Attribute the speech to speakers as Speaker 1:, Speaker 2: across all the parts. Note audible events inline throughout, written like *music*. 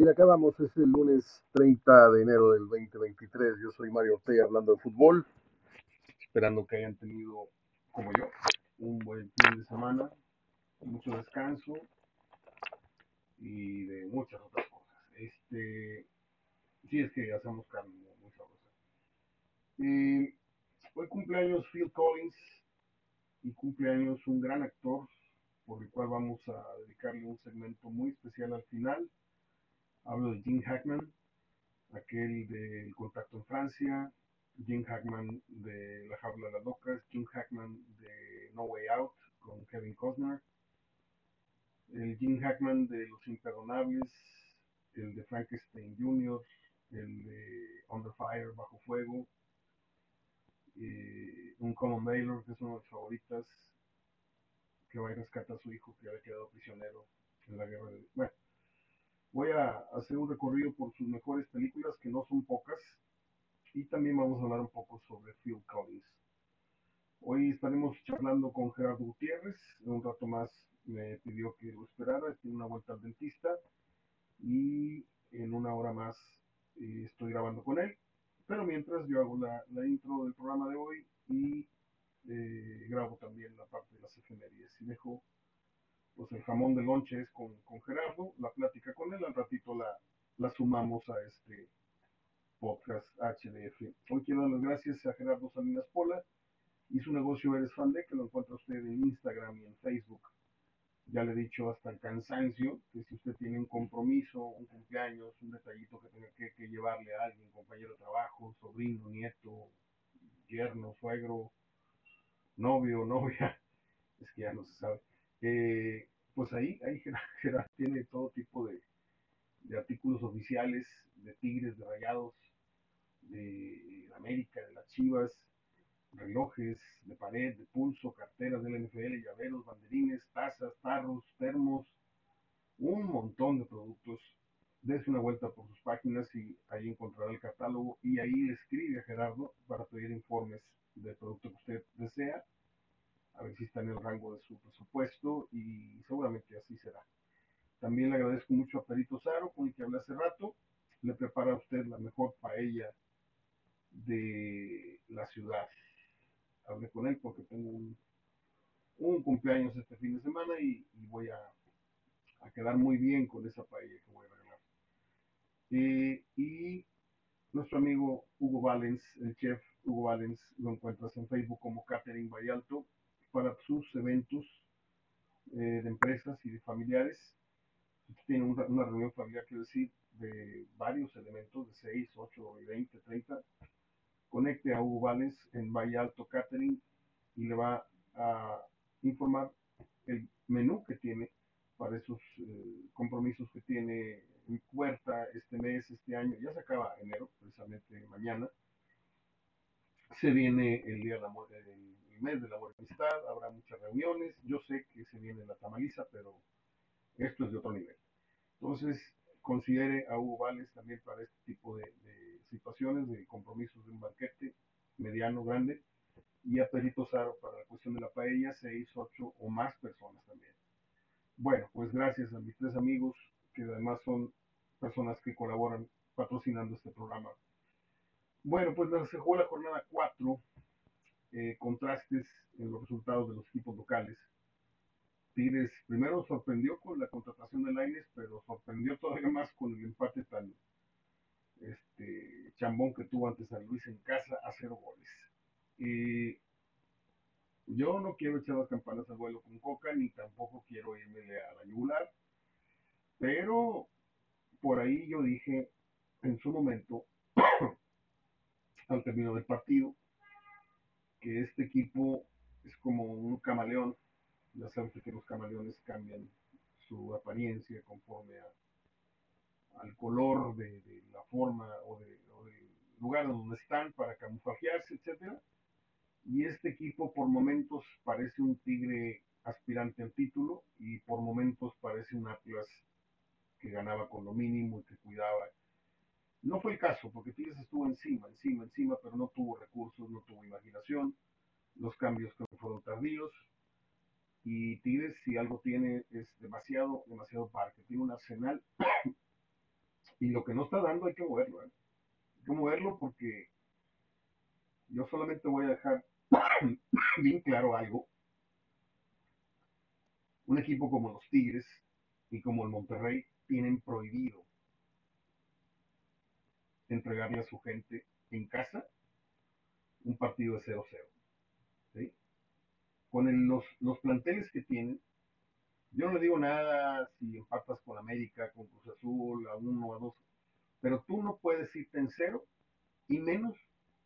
Speaker 1: Bien, acá vamos, es el lunes 30 de enero del 2023. Yo soy Mario Ortega hablando de fútbol, esperando que hayan tenido, como yo, un buen fin de semana, mucho descanso y de muchas otras cosas. Este, sí es que hacemos carne muy sabrosa. Eh, hoy cumpleaños Phil Collins y cumpleaños un gran actor por el cual vamos a dedicarle un segmento muy especial al final Hablo de Jim Hackman, aquel del contacto en Francia, Jim Hackman de La Jaula de las Locas, Jim Hackman de No Way Out con Kevin Costner, el Jim Hackman de Los Imperdonables, el de Frankenstein Jr., el de Under Fire, Bajo Fuego, eh, un Common Baylor, que es uno de mis favoritas, que va a rescatar a su hijo que había quedado prisionero en la guerra de... Bueno, Voy a hacer un recorrido por sus mejores películas, que no son pocas, y también vamos a hablar un poco sobre Phil Collins. Hoy estaremos charlando con Gerardo Gutiérrez, un rato más me pidió que lo esperara, tiene una vuelta al dentista, y en una hora más eh, estoy grabando con él. Pero mientras yo hago la, intro del programa de hoy y eh, grabo también la parte de las efemérides y dejo pues el jamón de lonche es con, Gerardo, la plática con él, al ratito la, la sumamos a este podcast HDF. Hoy quiero dar las gracias a Gerardo Salinas Pola y su negocio Eres Fan de, que lo encuentra usted en Instagram y en Facebook. Ya le he dicho hasta el cansancio que si usted tiene un compromiso, un cumpleaños, un detallito que tenga que, que llevarle a alguien, compañero de trabajo, sobrino, nieto, yerno, suegro, novio, novia, *laughs* es que ya no se sabe eh, pues ahí, ahí *laughs* Gerard tiene todo tipo de, artículos oficiales de Tigres, de Rayados, de América, de las Chivas, relojes de pared, de pulso, carteras del NFL, llaveros, banderines, tazas, tarros, termos, un montón de productos. Dese una vuelta por sus páginas y ahí encontrará el catálogo y ahí le escribe a Gerardo para pedir informes del producto que usted desea a ver si está en el rango de su presupuesto y seguramente así será. También le agradezco mucho a Perito Saro, con el que hablé hace rato. Le prepara a usted la mejor paella de la ciudad. Hablé con él porque tengo un, cumpleaños este fin de semana y, voy a, quedar muy bien con esa paella que voy a regalar. Eh, y nuestro amigo Hugo Valens, el chef Hugo Valens, lo encuentras en Facebook como Catherine Vallalto para sus eventos eh, de empresas y de familiares. Si tiene una, reunión familiar, quiero decir, de varios elementos, de 6, 8, 20, 30, conecte a Hugo en Valle Alto Catering y le va a informar el menú que tiene para esos eh, compromisos que tiene en puerta este mes, este año. Ya se acaba enero, precisamente mañana. Se viene el día de la muerte, mes de la buena amistad, habrá muchas reuniones, yo sé que se viene la tamaliza, pero esto es de otro nivel. Entonces, considere a Hugo Vales también para este tipo de, situaciones, de compromisos de un banquete mediano, grande, y a Perito Saro para la cuestión de la paella, seis, ocho o más personas también. Bueno, pues gracias a mis tres amigos, que además son personas que colaboran patrocinando este programa. Bueno, pues se jugó la jornada 4 eh, contrastes en los resultados de los equipos locales. Tigres primero sorprendió con la contratación de Laines, pero sorprendió todavía más con el empate tan este, chambón que tuvo ante San Luis en casa a cero goles. Yo no quiero echar las campanas al vuelo con Coca, ni tampoco quiero irme a la yugular, pero por ahí yo dije en su momento, *clears throat* al término del partido, que este equipo es como un camaleón. Ya sabes que los camaleones cambian su apariencia conforme al color de, la forma o, del lugar donde están para camuflajearse, etcétera. Y este equipo por momentos parece un tigre aspirante al título y por momentos parece un Atlas que ganaba con lo mínimo y que cuidaba. No fue el caso, porque Tigres estuvo encima, encima, encima, pero no tuvo recursos, no tuvo imaginación, los cambios que fueron tardíos. Y Tigres, si algo tiene, es demasiado, demasiado parque. Tiene un arsenal *coughs* Y lo que no está dando hay que moverlo, ¿eh? Hay que moverlo porque yo solamente voy a dejar *coughs* bien claro algo. Un equipo como los Tigres y como el Monterrey tienen prohibido entregarle a su gente en casa un partido de 0-0. ¿sí? Con el, los, los planteles que tienen, yo no le digo nada si empatas con América, con Cruz Azul, a uno, a dos, pero tú no puedes irte en cero y menos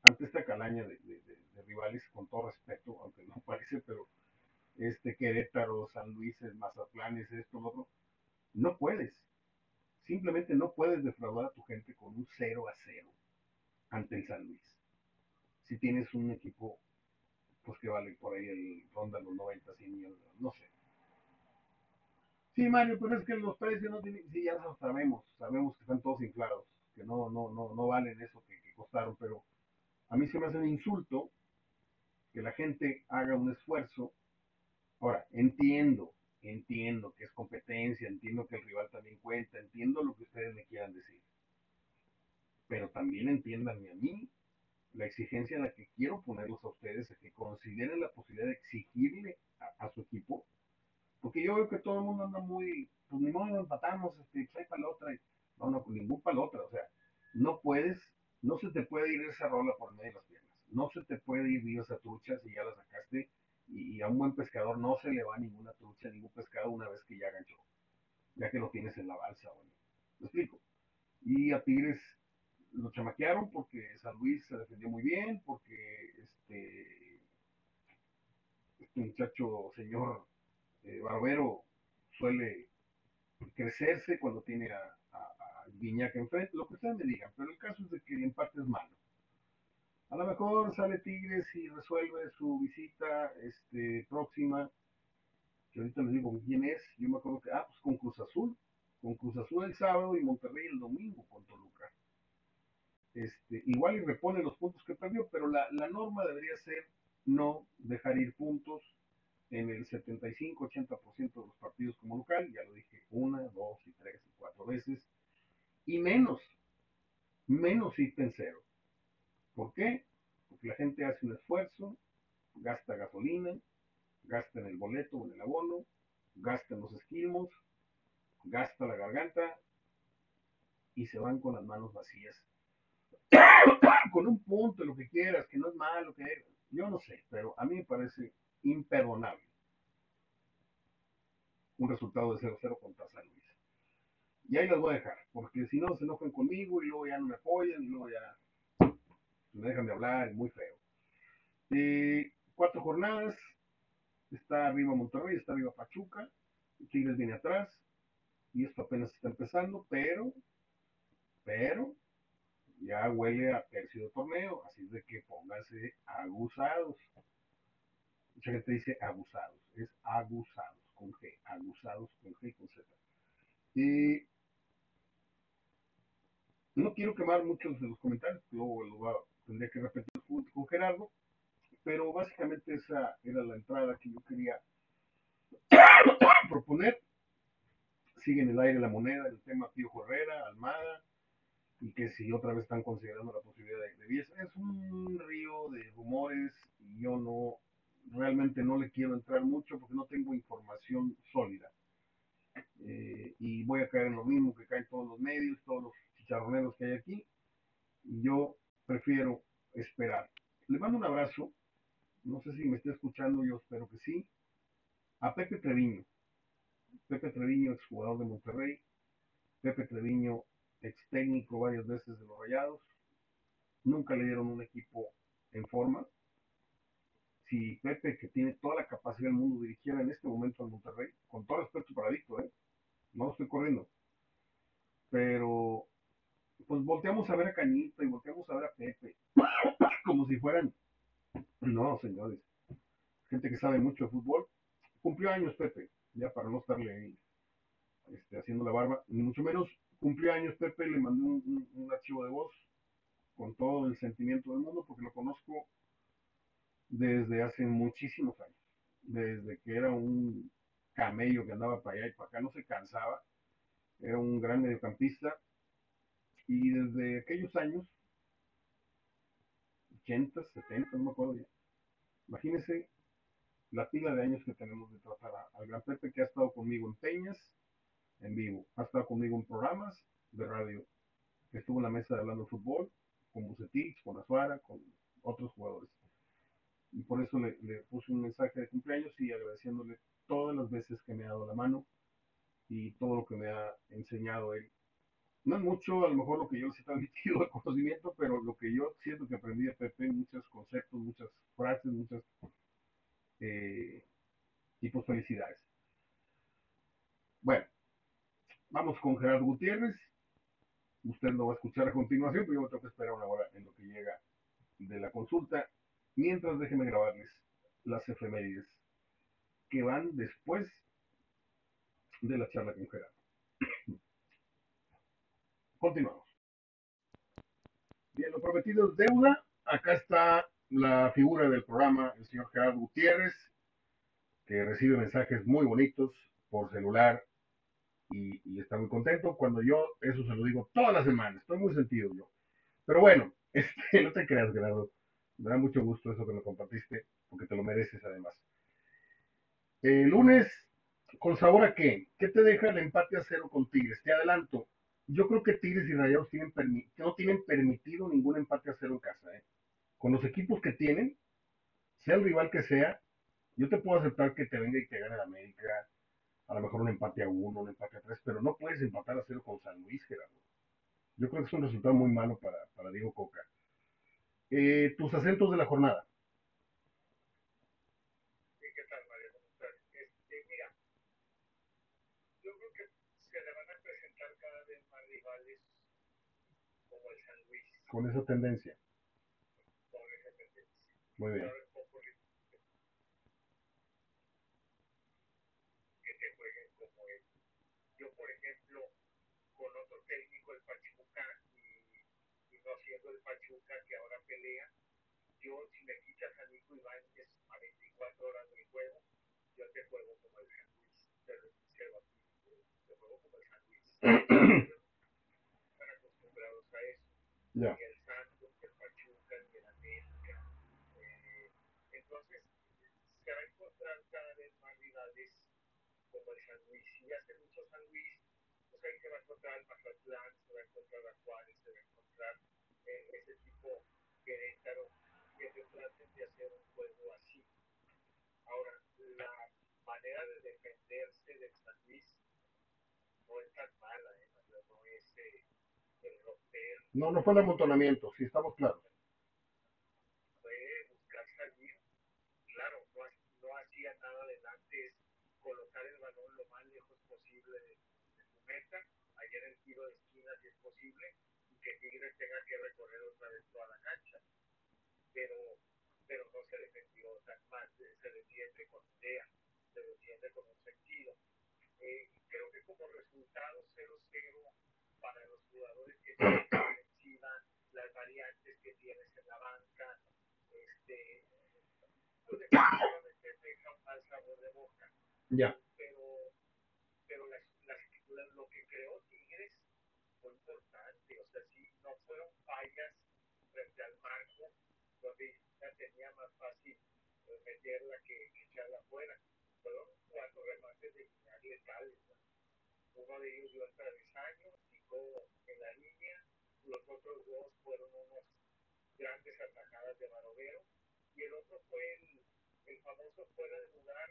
Speaker 1: ante esta calaña de, de, de, rivales, con todo respeto, aunque no *laughs* parece, pero este Querétaro, San Luis, Mazatlán, es esto, lo otro, no puedes. Simplemente no puedes defraudar a tu gente con un 0 a 0 ante el San Luis. Si tienes un equipo pues que vale por ahí el ronda los 90, 100 millones, no sé. Sí, Mario, pero es que los precios no tienen, sí, ya lo sabemos, sabemos que están todos inflados, que no, no, no, no valen eso que, que costaron, pero a mí se me hace un insulto que la gente haga un esfuerzo. Ahora, entiendo, entiendo que es competencia, entiendo que el rival también cuenta, entiendo lo que ustedes me quieran decir. Pero también entiéndanme a mí la exigencia en la que quiero ponerlos a ustedes, a que consideren la posibilidad de exigirle a, su equipo. Porque yo veo que todo el mundo anda muy, pues ni modo, empatamos, este, pues para la otra. No, no, pues ningún para la otra. O sea, no puedes, no se te puede ir esa rola por medio de las piernas. No se te puede ir esa trucha si ya la sacaste. Y, a un buen pescador no se le va ninguna trucha, ningún pescado una vez que ya ganchó. Ya que lo tienes en la balsa, bueno. ¿Me explico? Y a Tigres lo chamaquearon porque San Luis se defendió muy bien, porque este, este muchacho, señor eh, Barbero, suele crecerse cuando tiene a, a, a enfrente, lo que ustedes me digan, pero el caso es de que el empate es malo. A lo mejor sale Tigres y resuelve su visita este, próxima, que ahorita les digo quién es, yo me acuerdo que, ah, pues con Cruz Azul, con Cruz Azul el sábado y Monterrey el domingo con Toluca. Este, igual y repone los puntos que perdió, pero la, la, norma debería ser no dejar ir puntos en el 75-80% de los partidos como local, ya lo dije una, dos y tres y cuatro veces, y menos, menos irte en. ¿Por qué? Porque la gente hace un esfuerzo, gasta gasolina, gasta en el boleto o en el abono, gasta en los esquilmos, gasta la garganta y se van con las manos vacías *coughs* con un punto, lo que quieras, que no es malo, que yo no sé, pero a mí me parece imperdonable un resultado de 0-0 contra San Luis. Y ahí las voy a dejar, porque si no se enojan conmigo y luego ya no me apoyan y luego ya me dejan de hablar, es muy feo. Cuatro jornadas, está arriba Monterrey, está arriba Pachuca, Tigres viene atrás, y esto apenas está empezando, pero, pero, ya huele a tercio de torneo, así de que pónganse abusados. Mucha gente dice abusados, es abusados con G, abusados con G y con Z. Y no quiero quemar muchos de los comentarios, luego lo a, tendría que repetir con Gerardo, pero básicamente esa era la entrada que yo quería *coughs* proponer. Sigue en el aire la moneda, el tema Pío Herrera, Almada, y que si otra vez están considerando la posibilidad de, de Bielsa. Es un río de rumores y yo no, realmente no le quiero entrar mucho porque no tengo información sólida. Eh, y voy a caer en lo mismo que caen todos los medios, todos los chicharroneros que hay aquí. Y yo prefiero esperar. Le mando un abrazo. No sé si me está escuchando, yo espero que sí. A Pepe Treviño. Pepe Treviño, exjugador de Monterrey. Pepe Treviño, ex técnico varias veces de los Rayados. Nunca le dieron un equipo en forma. Si Pepe, que tiene toda la capacidad del mundo, dirigiera en este momento al Monterrey, con todo respeto para Víctor, ¿eh? no estoy corriendo, pero pues volteamos a ver a Cañita y volteamos a ver a Pepe, *coughs* como si fueran, no, señores, gente que sabe mucho de fútbol. Cumplió años Pepe, ya para no estarle este, haciendo la barba, ni mucho menos. Cumplió años Pepe, le mandé un, un, archivo de voz con todo el sentimiento del mundo porque lo conozco desde hace muchísimos años, desde que era un camello que andaba para allá y para acá, no se cansaba, era un gran mediocampista Y desde aquellos años, 80, 70, no me acuerdo ya, imagínense la pila de años que tenemos de tratar al Gran Pepe que ha estado conmigo en peñas, en vivo, ha estado conmigo en programas de radio, que estuvo en la mesa hablando de fútbol, con Bucetich, con Azuara, con otros jugadores. Y por eso le, puse un mensaje de cumpleaños y agradeciéndole todas las veces que me ha dado la mano y todo lo que me ha enseñado él. No es mucho, a lo mejor lo que yo les he transmitido de conocimiento, pero lo que yo siento que aprendí de Pepe, muchos conceptos, muchas frases, muchas eh, y pues felicidades. Bueno, vamos con Gerardo Gutiérrez. Usted lo va a escuchar a continuación, pero yo tengo que esperar una hora en lo que llega de la consulta. Mientras déjenme grabarles las efemérides que van después de la charla con Gerardo. Continuamos. Bien, lo prometido es deuda. Acá está la figura del programa, el señor Gerardo Gutiérrez, que recibe mensajes muy bonitos por celular y, está muy contento. Cuando yo, eso se lo digo todas las semanas, estoy muy sentido yo. Pero bueno, *laughs* este, no te creas, Gerardo. Me da mucho gusto eso que me compartiste, porque te lo mereces además. El lunes, ¿con sabor a qué? ¿Qué te deja el empate a cero con Tigres? Te adelanto. Yo creo que Tigres y Rayados tienen no tienen permitido ningún empate a cero en casa. ¿eh? con los equipos que tienen, sea el rival que sea, yo te puedo aceptar que te venga y te gane la América, a lo mejor un empate a uno, un empate a tres, pero no puedes empatar a cero con San Luis, Gerardo. Yo creo que es un resultado muy malo para, para Diego Coca. Eh, tus acentos de la jornada.
Speaker 2: Sí, ¿qué tal, María? ¿Cómo estás? Este, mira, yo creo que se le van a presentar cada vez más rivales como el San Luis.
Speaker 1: Con esa tendencia. Muy bien.
Speaker 2: Que te jueguen como él. Yo, por ejemplo, con otro técnico, el Pachuca, que ahora pelea, yo, si me quitas a Nico Ibáñez a 24 horas del juego, yo te juego como el San Luis. Te aquí, te juego como el San Luis. Están acostumbrados a eso.
Speaker 1: Yeah.
Speaker 2: Y el Santos, el Pachuca, el América. Eh, entonces, se va a encontrar cada vez más rivales como el San Luis. Si hace mucho San Luis, pues ahí se va a encontrar el Mazatlán, se va a encontrar a Juárez, se va a encontrar eh, ese tipo Querétaro, que se traten de hacer un juego así. Ahora, la manera de defenderse del San Luis no es tan mala, ¿eh? no es eh.
Speaker 1: No, no fue el amontonamiento, sí, estamos claros.
Speaker 2: Fue buscar salir. Claro, no, hacía nada es colocar el balón lo más lejos de, su meta, el tiro de esquina si es y que tenga que recorrer otra vez toda la cancha. Resultado 0-0 para los jugadores que tienen defensiva, las variantes que tienes en la banca, este, pues definitivamente deja un mal sabor de boca.
Speaker 1: Ya.
Speaker 2: Pero, pero las, las, lo que creó Tigres fue importante, o sea, sí, no fueron fallas frente al marco, donde ya tenía más fácil eh, meterla que, echarla afuera. Fueron cuatro remates de final letales. ¿no? Uno de ellos dio el travesaño, picó en la línea, los otros dos fueron unos grandes atajadas de Barovero, y el otro fue el, el famoso fuera de lugar,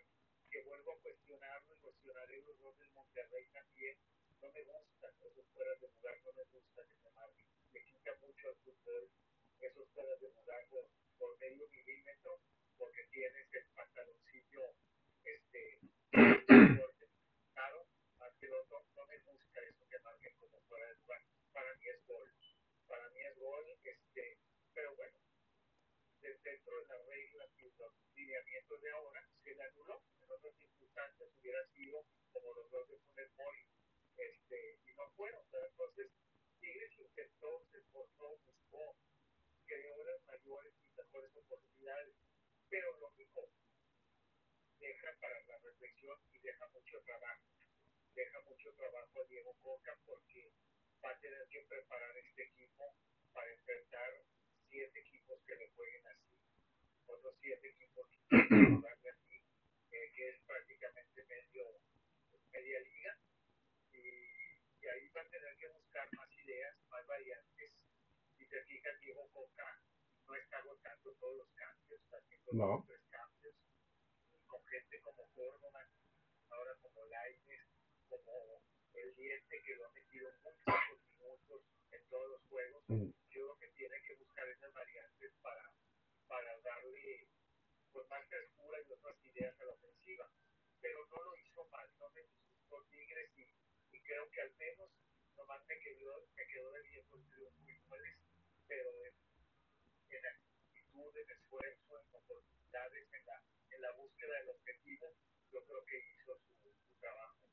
Speaker 2: que vuelvo a cuestionarlo y cuestionaré los dos del Monterrey también. No me gustan esos fueras de lugar, no me gusta que se marquen. Me quita mucho el fútbol esos fueras de lugar por, por medio milímetro, porque tienes el pantaloncillo este, claro, más que otro, no me gusta eso que marquen como fuera de lugar. Para mí es gol. Para mí es gol, este, pero bueno, dentro de las reglas y los lineamientos de ahora, se le anuló. En otras circunstancias hubiera sido como los dos de Funes Mori, este, y no fueron. Pero entonces, Tigres intentó, se esforzó, buscó, creó las mayores y mejores oportunidades, pero lógico, deja para la reflexión y deja mucho trabajo. Deja mucho trabajo a Diego Coca porque va a tener que preparar este equipo para enfrentar siete equipos que le jueguen así, otros siete equipos que jugarle *clears throat* así, eh, que es prácticamente medio, media liga, y, y ahí va a tener que buscar más ideas, más variantes. Si te fijas, Diego Coca no está agotando todos los cambios, está haciendo
Speaker 1: No.
Speaker 2: tres cambios, con gente como Córdoba, ahora como Lainez, como el diente que lo ha metido muchos minutos en todos los juegos.
Speaker 1: Mm.
Speaker 2: Creo que tiene que buscar esas variantes para, para darle pues, más frescura y otras ideas a la ofensiva. Pero no lo hizo mal, no me disgustó Tigres y, y creo que al menos nomás me quedó, me quedó debiendo el triunfo y goles, pero en, en actitud, en esfuerzo, en oportunidades, en la, en la búsqueda del objetivo, yo creo que hizo su, su trabajo.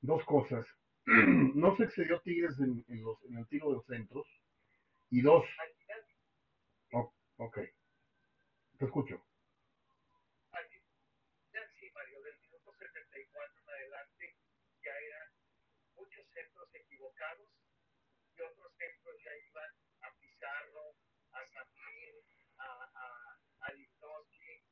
Speaker 1: Dos cosas. *clears throat* No se excedió Tigres en, en los, en el tiro de los centros. Y dos,
Speaker 2: final,
Speaker 1: ok, te escucho.
Speaker 2: al final sí, Mario, del minuto 74 en adelante ya eran muchos centros equivocados y otros centros ya iban a Pizarro, a Samir, a, a, a Lipnowski.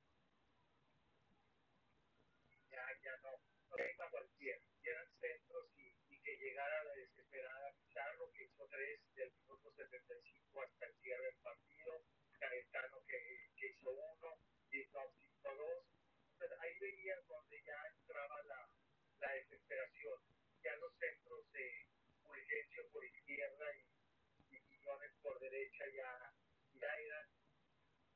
Speaker 2: Ya, ya no, no iba a cualquiera, ya eran centros y, y que llegara la desesperada Pizarro que hizo tres del 75 hasta el cierre del partido, Caetano que, que hizo uno, Lipnowski hizo dos. Entonces ahí veías donde ya entraba la, la desesperación, ya los centros de Fulgencio por izquierda y, y por derecha ya, ya eran,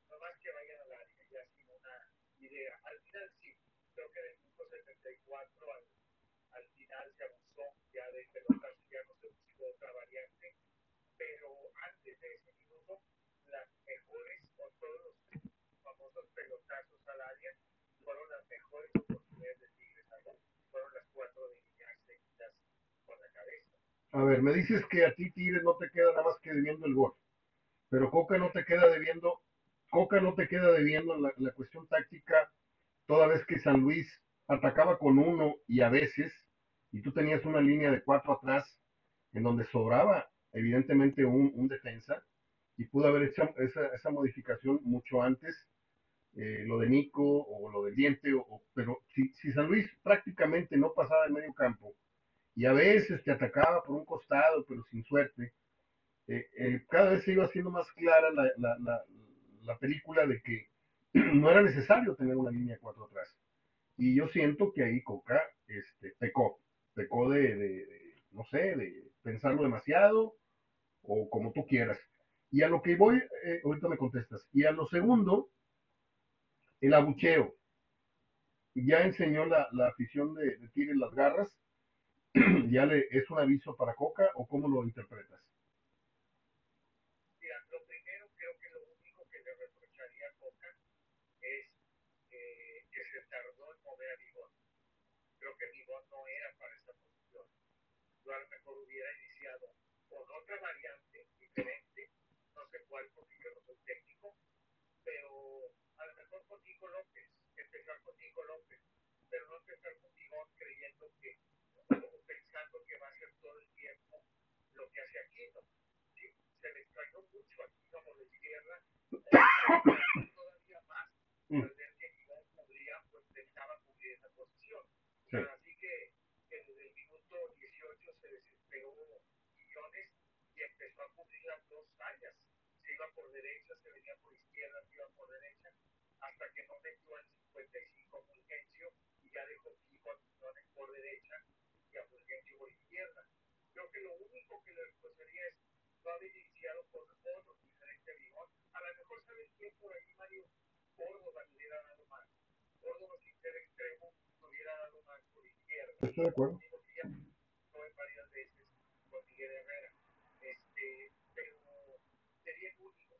Speaker 2: no más que vayan al área, ya sin una idea. Al final sí, creo que del minuto 74 al, al final se abusó ya de pelotas, ya no se buscó otra variante, pero antes de ese minuto, las mejores, o todos los famosos pelotazos al área, fueron las mejores oportunidades de Tigres, ¿no? fueron las cuatro de Guiñac seguidas con la cabeza.
Speaker 1: A ver, me dices que a ti Tigres no te queda nada más que debiendo el gol. Pero Coca no te queda debiendo, Coca no te queda debiendo en la, la cuestión táctica, toda vez que San Luis atacaba con uno y a veces, y tú tenías una línea de cuatro atrás, en donde sobraba evidentemente un, un defensa, y pudo haber hecho esa, esa modificación mucho antes, eh, lo de Nico o lo del diente, o, pero si, si San Luis prácticamente no pasaba de medio campo, y a veces te atacaba por un costado, pero sin suerte, eh, eh, cada vez se iba haciendo más clara la, la, la, la película de que *clears throat* no era necesario tener una línea 4 atrás. Y yo siento que ahí Coca este, pecó, pecó de, de- de, no sé, de pensarlo demasiado o como tú quieras. Y a lo que voy, eh, ahorita me contestas. Y a lo segundo, el abucheo. Ya enseñó la afición de, de Tigres las garras. *clears throat* ¿Ya le, es un aviso para Coca o cómo lo interpretas?
Speaker 2: Mira, lo primero creo que lo único que le reprocharía a Coca es eh, que se tardó en mover a Bigón. Creo que Bigón no era para esa posición. Yo a lo mejor hubiera iniciado con otra variante diferente, no sé cuál porque yo no soy técnico, pero a lo mejor con Nico López, empezar con Nico López, pero no empezar con Bigón creyendo que, que va a ser todo el tiempo lo que hace Aquino. ¿sí? Se le extrañó mucho aquí por la izquierda, todavía más,
Speaker 1: Mm.
Speaker 2: al ver que Bigón cubría, pues pensaba cubrir esa posición.
Speaker 1: Sí.
Speaker 2: Así que, desde el minuto 18 se desesperó Quiñones y empezó a cubrir las dos áreas. Se iba por derecha, se venía por izquierda, se iba por derecha, hasta que no metió al 55 Fulgencio y ya dejó fijo a por derecha y a Fulgencio por izquierda. Creo que lo único que le es otro diferente a lo mejor sabes que por ahí Mario Córdoba le hubiera dado más. Córdoba sin ser extremo le hubiera dado más por izquierda
Speaker 1: Estoy de acuerdo.
Speaker 2: que ya fue varias veces con Miguel Herrera. Este, pero sería el único,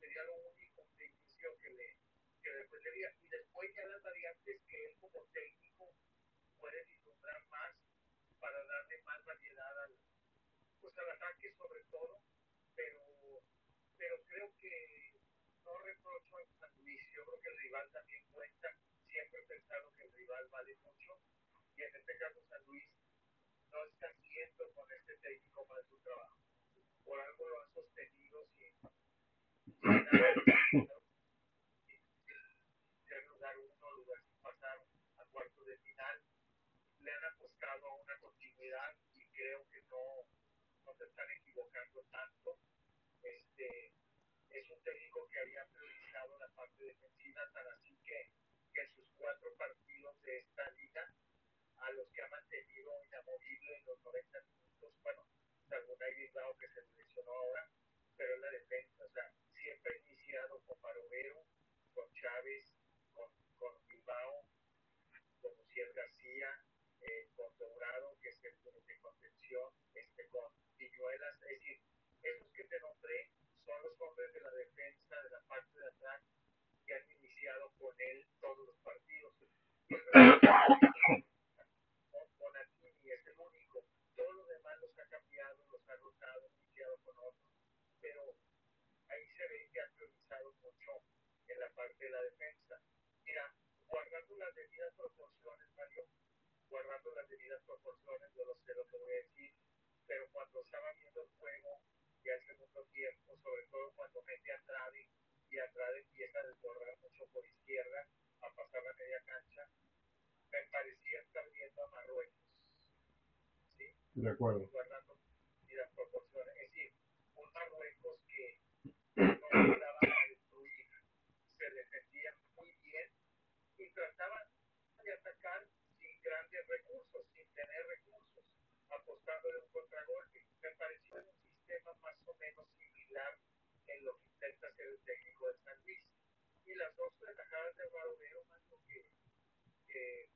Speaker 2: sería lo único de inicio que le, que le ofrecería. Y después ya las variantes que él como técnico para darle más variedad al, pues, al ataque sobre todo, pero, pero creo que no reprocho a San Luis, yo creo que el rival también cuenta, siempre he pensado que el rival vale mucho, y en este caso San Luis no está haciendo con este técnico mal su trabajo, por algo lo han sostenido sin, sin buscado una continuidad y creo que tiempo, sobre todo cuando mete a Andrade y Andrade empieza a desbordar mucho por izquierda, a pasar la media cancha, me parecía estar viendo a Marruecos. ¿Sí?
Speaker 1: De acuerdo.
Speaker 2: Guardando las proporciones. Es decir, un Marruecos que no le daba a destruir, se defendía muy bien y trataba de atacar sin grandes recursos, sin tener recursos, apostándole un contragolpe. Me pareció un sistema más o menos similar en lo que intenta hacer el técnico de San Luis. Y las dos atajadas de Barovero, Mando, que, que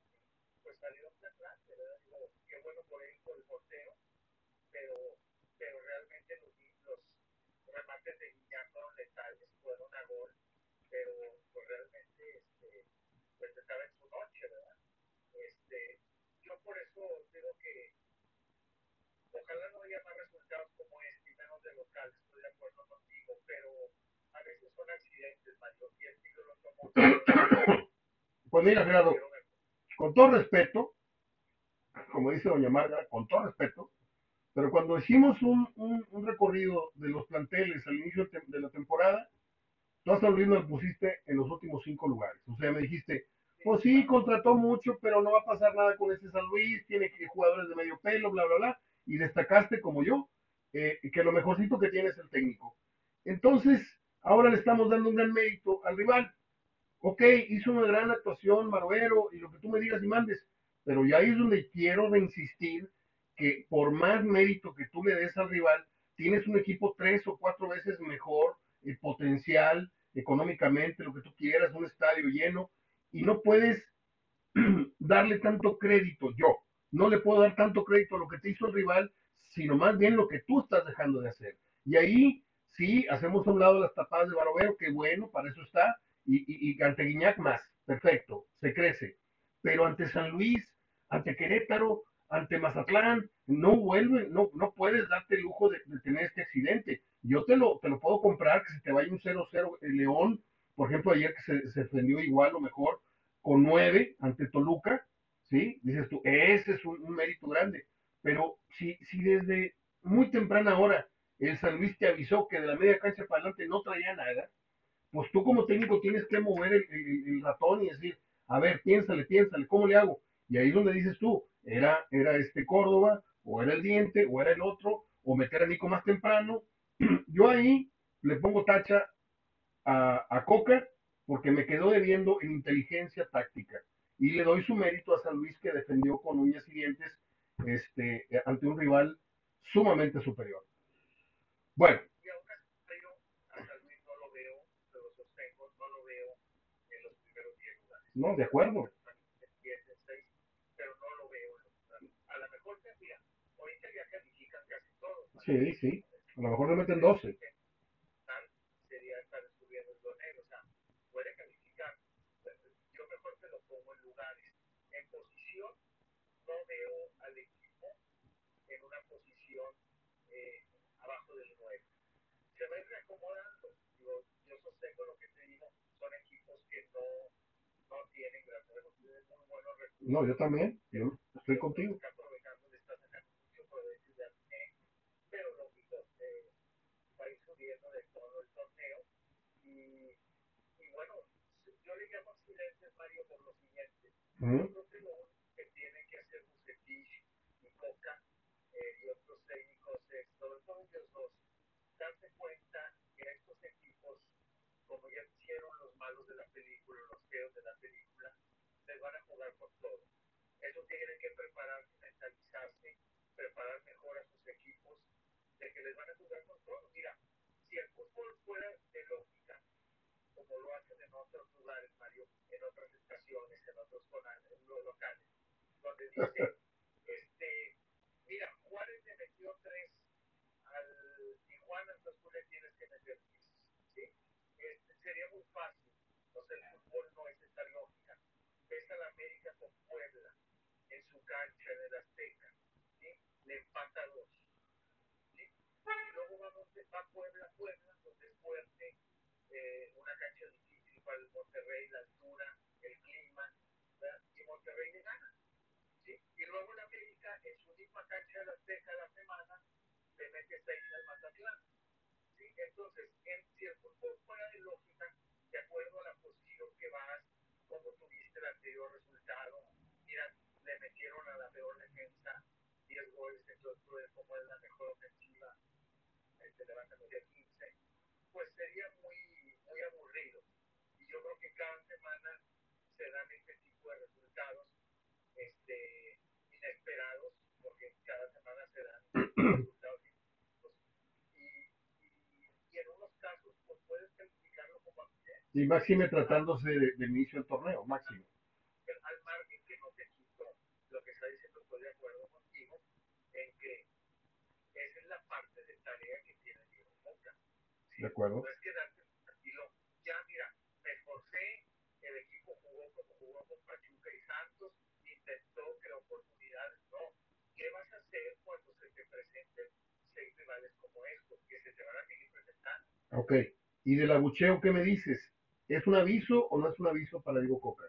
Speaker 2: pues salieron de ¿verdad? Digo, qué bueno por él, por el portero, pero, pero realmente los, los remates de Guiñán fueron letales, fueron a gol, pero pues realmente este, pues estaba en su noche, ¿verdad? Este, yo por eso digo que ojalá no haya más resultados como este, menos de local, estoy de acuerdo contigo, pero a veces son accidentes.
Speaker 1: Pues mira, Gerardo, con todo respeto, como dice doña Marga, con todo respeto, pero cuando hicimos un, recorrido de los planteles al inicio de la temporada, tú a San Luis nos pusiste en los últimos cinco lugares. O sea, me dijiste, pues sí, contrató mucho, pero no va a pasar nada con ese San Luis, tiene jugadores de medio pelo, bla, bla, bla, y destacaste como yo, eh, que lo mejorcito que tiene es el técnico. Entonces, ahora le estamos dando un gran mérito al rival. Ok, hizo una gran actuación, Maruero, y lo que tú me digas y mandes, pero ya ahí es donde quiero de insistir que por más mérito que tú le des al rival, tienes un equipo tres o cuatro veces mejor, el potencial, económicamente, lo que tú quieras, un estadio lleno, y no puedes *clears throat* darle tanto crédito, yo, no le puedo dar tanto crédito a lo que te hizo el rival, sino más bien lo que tú estás dejando de hacer. Y ahí sí, hacemos a un lado las tapadas de Barovero, que bueno, para eso está, y, y, y ante Guiñac más, perfecto, se crece. Pero ante San Luis, ante Querétaro, ante Mazatlán, no vuelve, no, no puedes darte el lujo de, tener este accidente. Yo te lo, te lo puedo comprar, que se te vaya un 0-0 el León, por ejemplo, ayer que se, se defendió igual o mejor, con 9 ante Toluca, ¿sí? Dices tú, ese es un, un mérito grande. Pero si, si desde muy temprana hora el San Luis te avisó que de la media cancha para adelante no traía nada, pues tú como técnico tienes que mover el, ratón y decir, a ver, piénsale, piénsale, ¿cómo le hago? Y ahí es donde dices tú, era, era este Córdoba, o era el diente, o era el otro, o meter a Nico más temprano. *clears throat* Yo ahí le pongo tacha a, a Coca porque me quedó debiendo en inteligencia táctica. Y le doy su mérito a San Luis que defendió con uñas y dientes este, ante un rival sumamente superior. Bueno.
Speaker 2: No lo veo, se lo sostengo, no lo veo en los primeros 10 lugares.
Speaker 1: No, de acuerdo.
Speaker 2: Pero no lo veo. A lo mejor, mira, ahorita ya califican casi todos.
Speaker 1: Sí, sí. A lo mejor le meten 12.
Speaker 2: Sería estar subiendo el torneo, o sea, puede calificar. Yo mejor lo pongo en lugares. En posición, no veo al equipo en una posición eh, abajo del 9. Se va a ir reacomodando. Yo, yo sostengo lo que te digo, son equipos que no, no tienen grandes recursos, muy buenos recursos.
Speaker 1: No, yo también, yo estoy contigo.
Speaker 2: Que pero lógico, eh, va a ir subiendo de todo el torneo. Y, y bueno, yo le llamo accidentes, Mario, por lo siguiente. Yo creo que los expertos dos darse cuenta que estos equipos, como ya hicieron los malos de la película, los feos de la película, les van a jugar por todo. Ellos tienen que prepararse, mentalizarse, preparar mejor a sus equipos de que les van a jugar por todo. Mira, si el fútbol fuera de lógica, como lo hacen en otros lugares, Mario, en otras estaciones, *laughs* en otros locales, donde dice metió tres al Tijuana, entonces tú le tienes que meter seis. ¿sí? Este, sería muy fácil. Entonces el fútbol no es esta lógica. Ves a la América con Puebla en su cancha en el Azteca, le empata dos. ¿sí? Y luego vamos a Puebla, Puebla, donde es fuerte, eh, una cancha difícil para el Monterrey, la altura, el clima, ¿verdad? y Monterrey le gana. ¿Sí? Y luego en América, en su misma cancha de la Azteca la semana, le mete seis al Mazatlán. ¿sí? Entonces, en, si el fútbol fuera de lógica, de acuerdo a la posición que vas, como tuviste el anterior resultado, mira, le metieron a la peor defensa 10 goles, entonces tú ves cómo es la mejor ofensiva, este, le vas a meter 15, pues sería muy, muy aburrido. Y yo creo que cada semana se dan este tipo de resultados este, inesperados, porque cada semana se dan *clears throat* resultados. Y, y, y en unos casos, pues puedes calificarlo como accidente.
Speaker 1: Y máxime tratándose de, de inicio del torneo, máximo.
Speaker 2: Al margen que no te quito lo que está diciendo, estoy de acuerdo contigo, en que esa es la parte de tarea que tiene Diego Boca. ¿sí?
Speaker 1: De acuerdo.
Speaker 2: No es quedarte tranquilo. Ya, mira, me esforcé, el equipo jugó como jugó con Pachuca y Santos, intentó crear oportunidades. No. ¿Qué vas a hacer cuando se te presenten seis rivales como estos, que se te van a seguir presentando?
Speaker 1: Ok. ¿Y del abucheo qué me dices? ¿Es un aviso o no es un aviso para Diego Coca?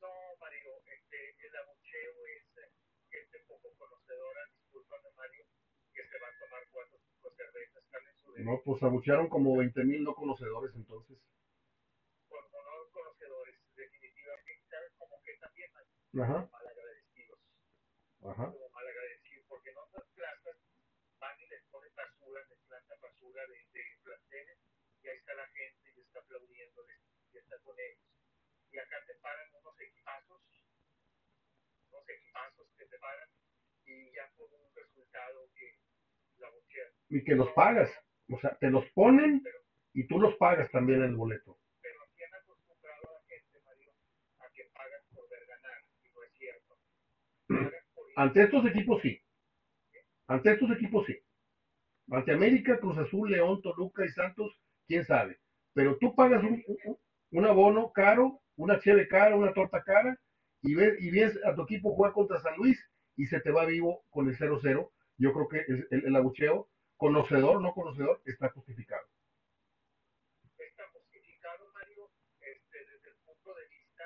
Speaker 2: No, Mario, este, el abucheo es gente poco conocedora, discúlpame, Mario, que se va a tomar cuatro cinco cervezas, están en su derecho,
Speaker 1: No, pues abuchearon como 20 mil no conocedores entonces.
Speaker 2: por no conocedores, definitivamente. Como que también hay
Speaker 1: Ajá,
Speaker 2: malagradecidos,
Speaker 1: ajá.
Speaker 2: como malagradecidos, porque en otras plazas van y les ponen basura, les plantan basura de, de planteles, y ahí está la gente y está aplaudiéndoles, y está con ellos. Y acá te paran unos equipazos, unos equipazos que te paran, y ya por un resultado que la buchean.
Speaker 1: Y que los pagas. O sea, te los ponen y tú los pagas también el boleto.
Speaker 2: Pero aquí han acostumbrado a la gente, Mario, a que pagan por ver ganar, y no es cierto.
Speaker 1: Ante estos equipos sí. Ante estos equipos sí. Ante América, Cruz Azul, León, Toluca y Santos, quién sabe. Pero tú pagas un, un- un abono caro, una cheve cara, una torta cara, y ves, y ves a tu equipo jugar contra San Luis y se te va vivo con el 0-0. Yo creo que el, el- el abucheo, conocedor, no conocedor, está justificado.
Speaker 2: está justificado, Mario, este, desde el punto de vista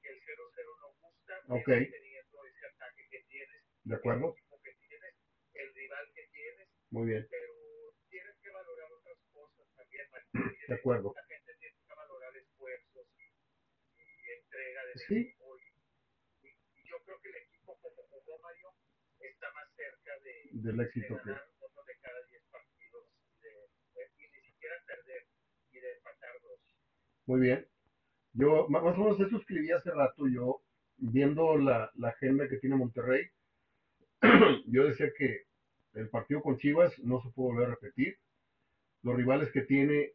Speaker 2: que el 0-0 no gusta,
Speaker 1: Ok.
Speaker 2: menos teniendo ese ataque que tienes,
Speaker 1: ¿De acuerdo?
Speaker 2: el que tienes, el rival que tienes,
Speaker 1: Muy bien.
Speaker 2: pero tienes que valorar otras cosas también, Mario.
Speaker 1: De acuerdo.
Speaker 2: La gente tiene que valorar esfuerzos y, y entrega del
Speaker 1: Sí.
Speaker 2: equipo. Y, y, y yo creo que el equipo como jugó Mario está más cerca de,
Speaker 1: Del
Speaker 2: de
Speaker 1: éxito que.
Speaker 2: ganar uno de cada 10 partidos y, de, de- y ni siquiera perder y de empatar dos.
Speaker 1: Muy bien. Yo, más o menos eso escribí hace rato, yo, viendo la, la agenda que tiene Monterrey, *clears throat* yo decía que el partido con Chivas no se puede volver a repetir. Los rivales que tiene,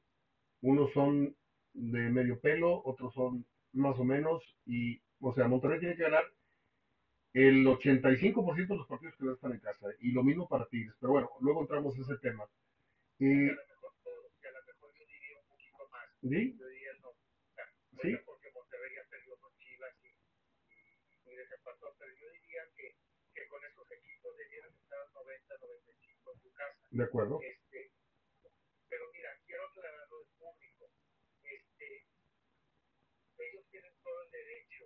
Speaker 1: unos son de medio pelo, otros son más o menos, y, o sea, Monterrey tiene que ganar el 85% de los partidos que están en casa, y lo mismo para Tigres, pero bueno, luego entramos en ese tema. ¿sí? Sí.
Speaker 2: Porque ya perdió con Chivas y, y, y desempató, pero yo diría que, que con esos equipos debieran estar al 90, 95 en tu casa.
Speaker 1: De acuerdo.
Speaker 2: Este, pero mira, quiero aclararlo del público. Este, ellos tienen todo el derecho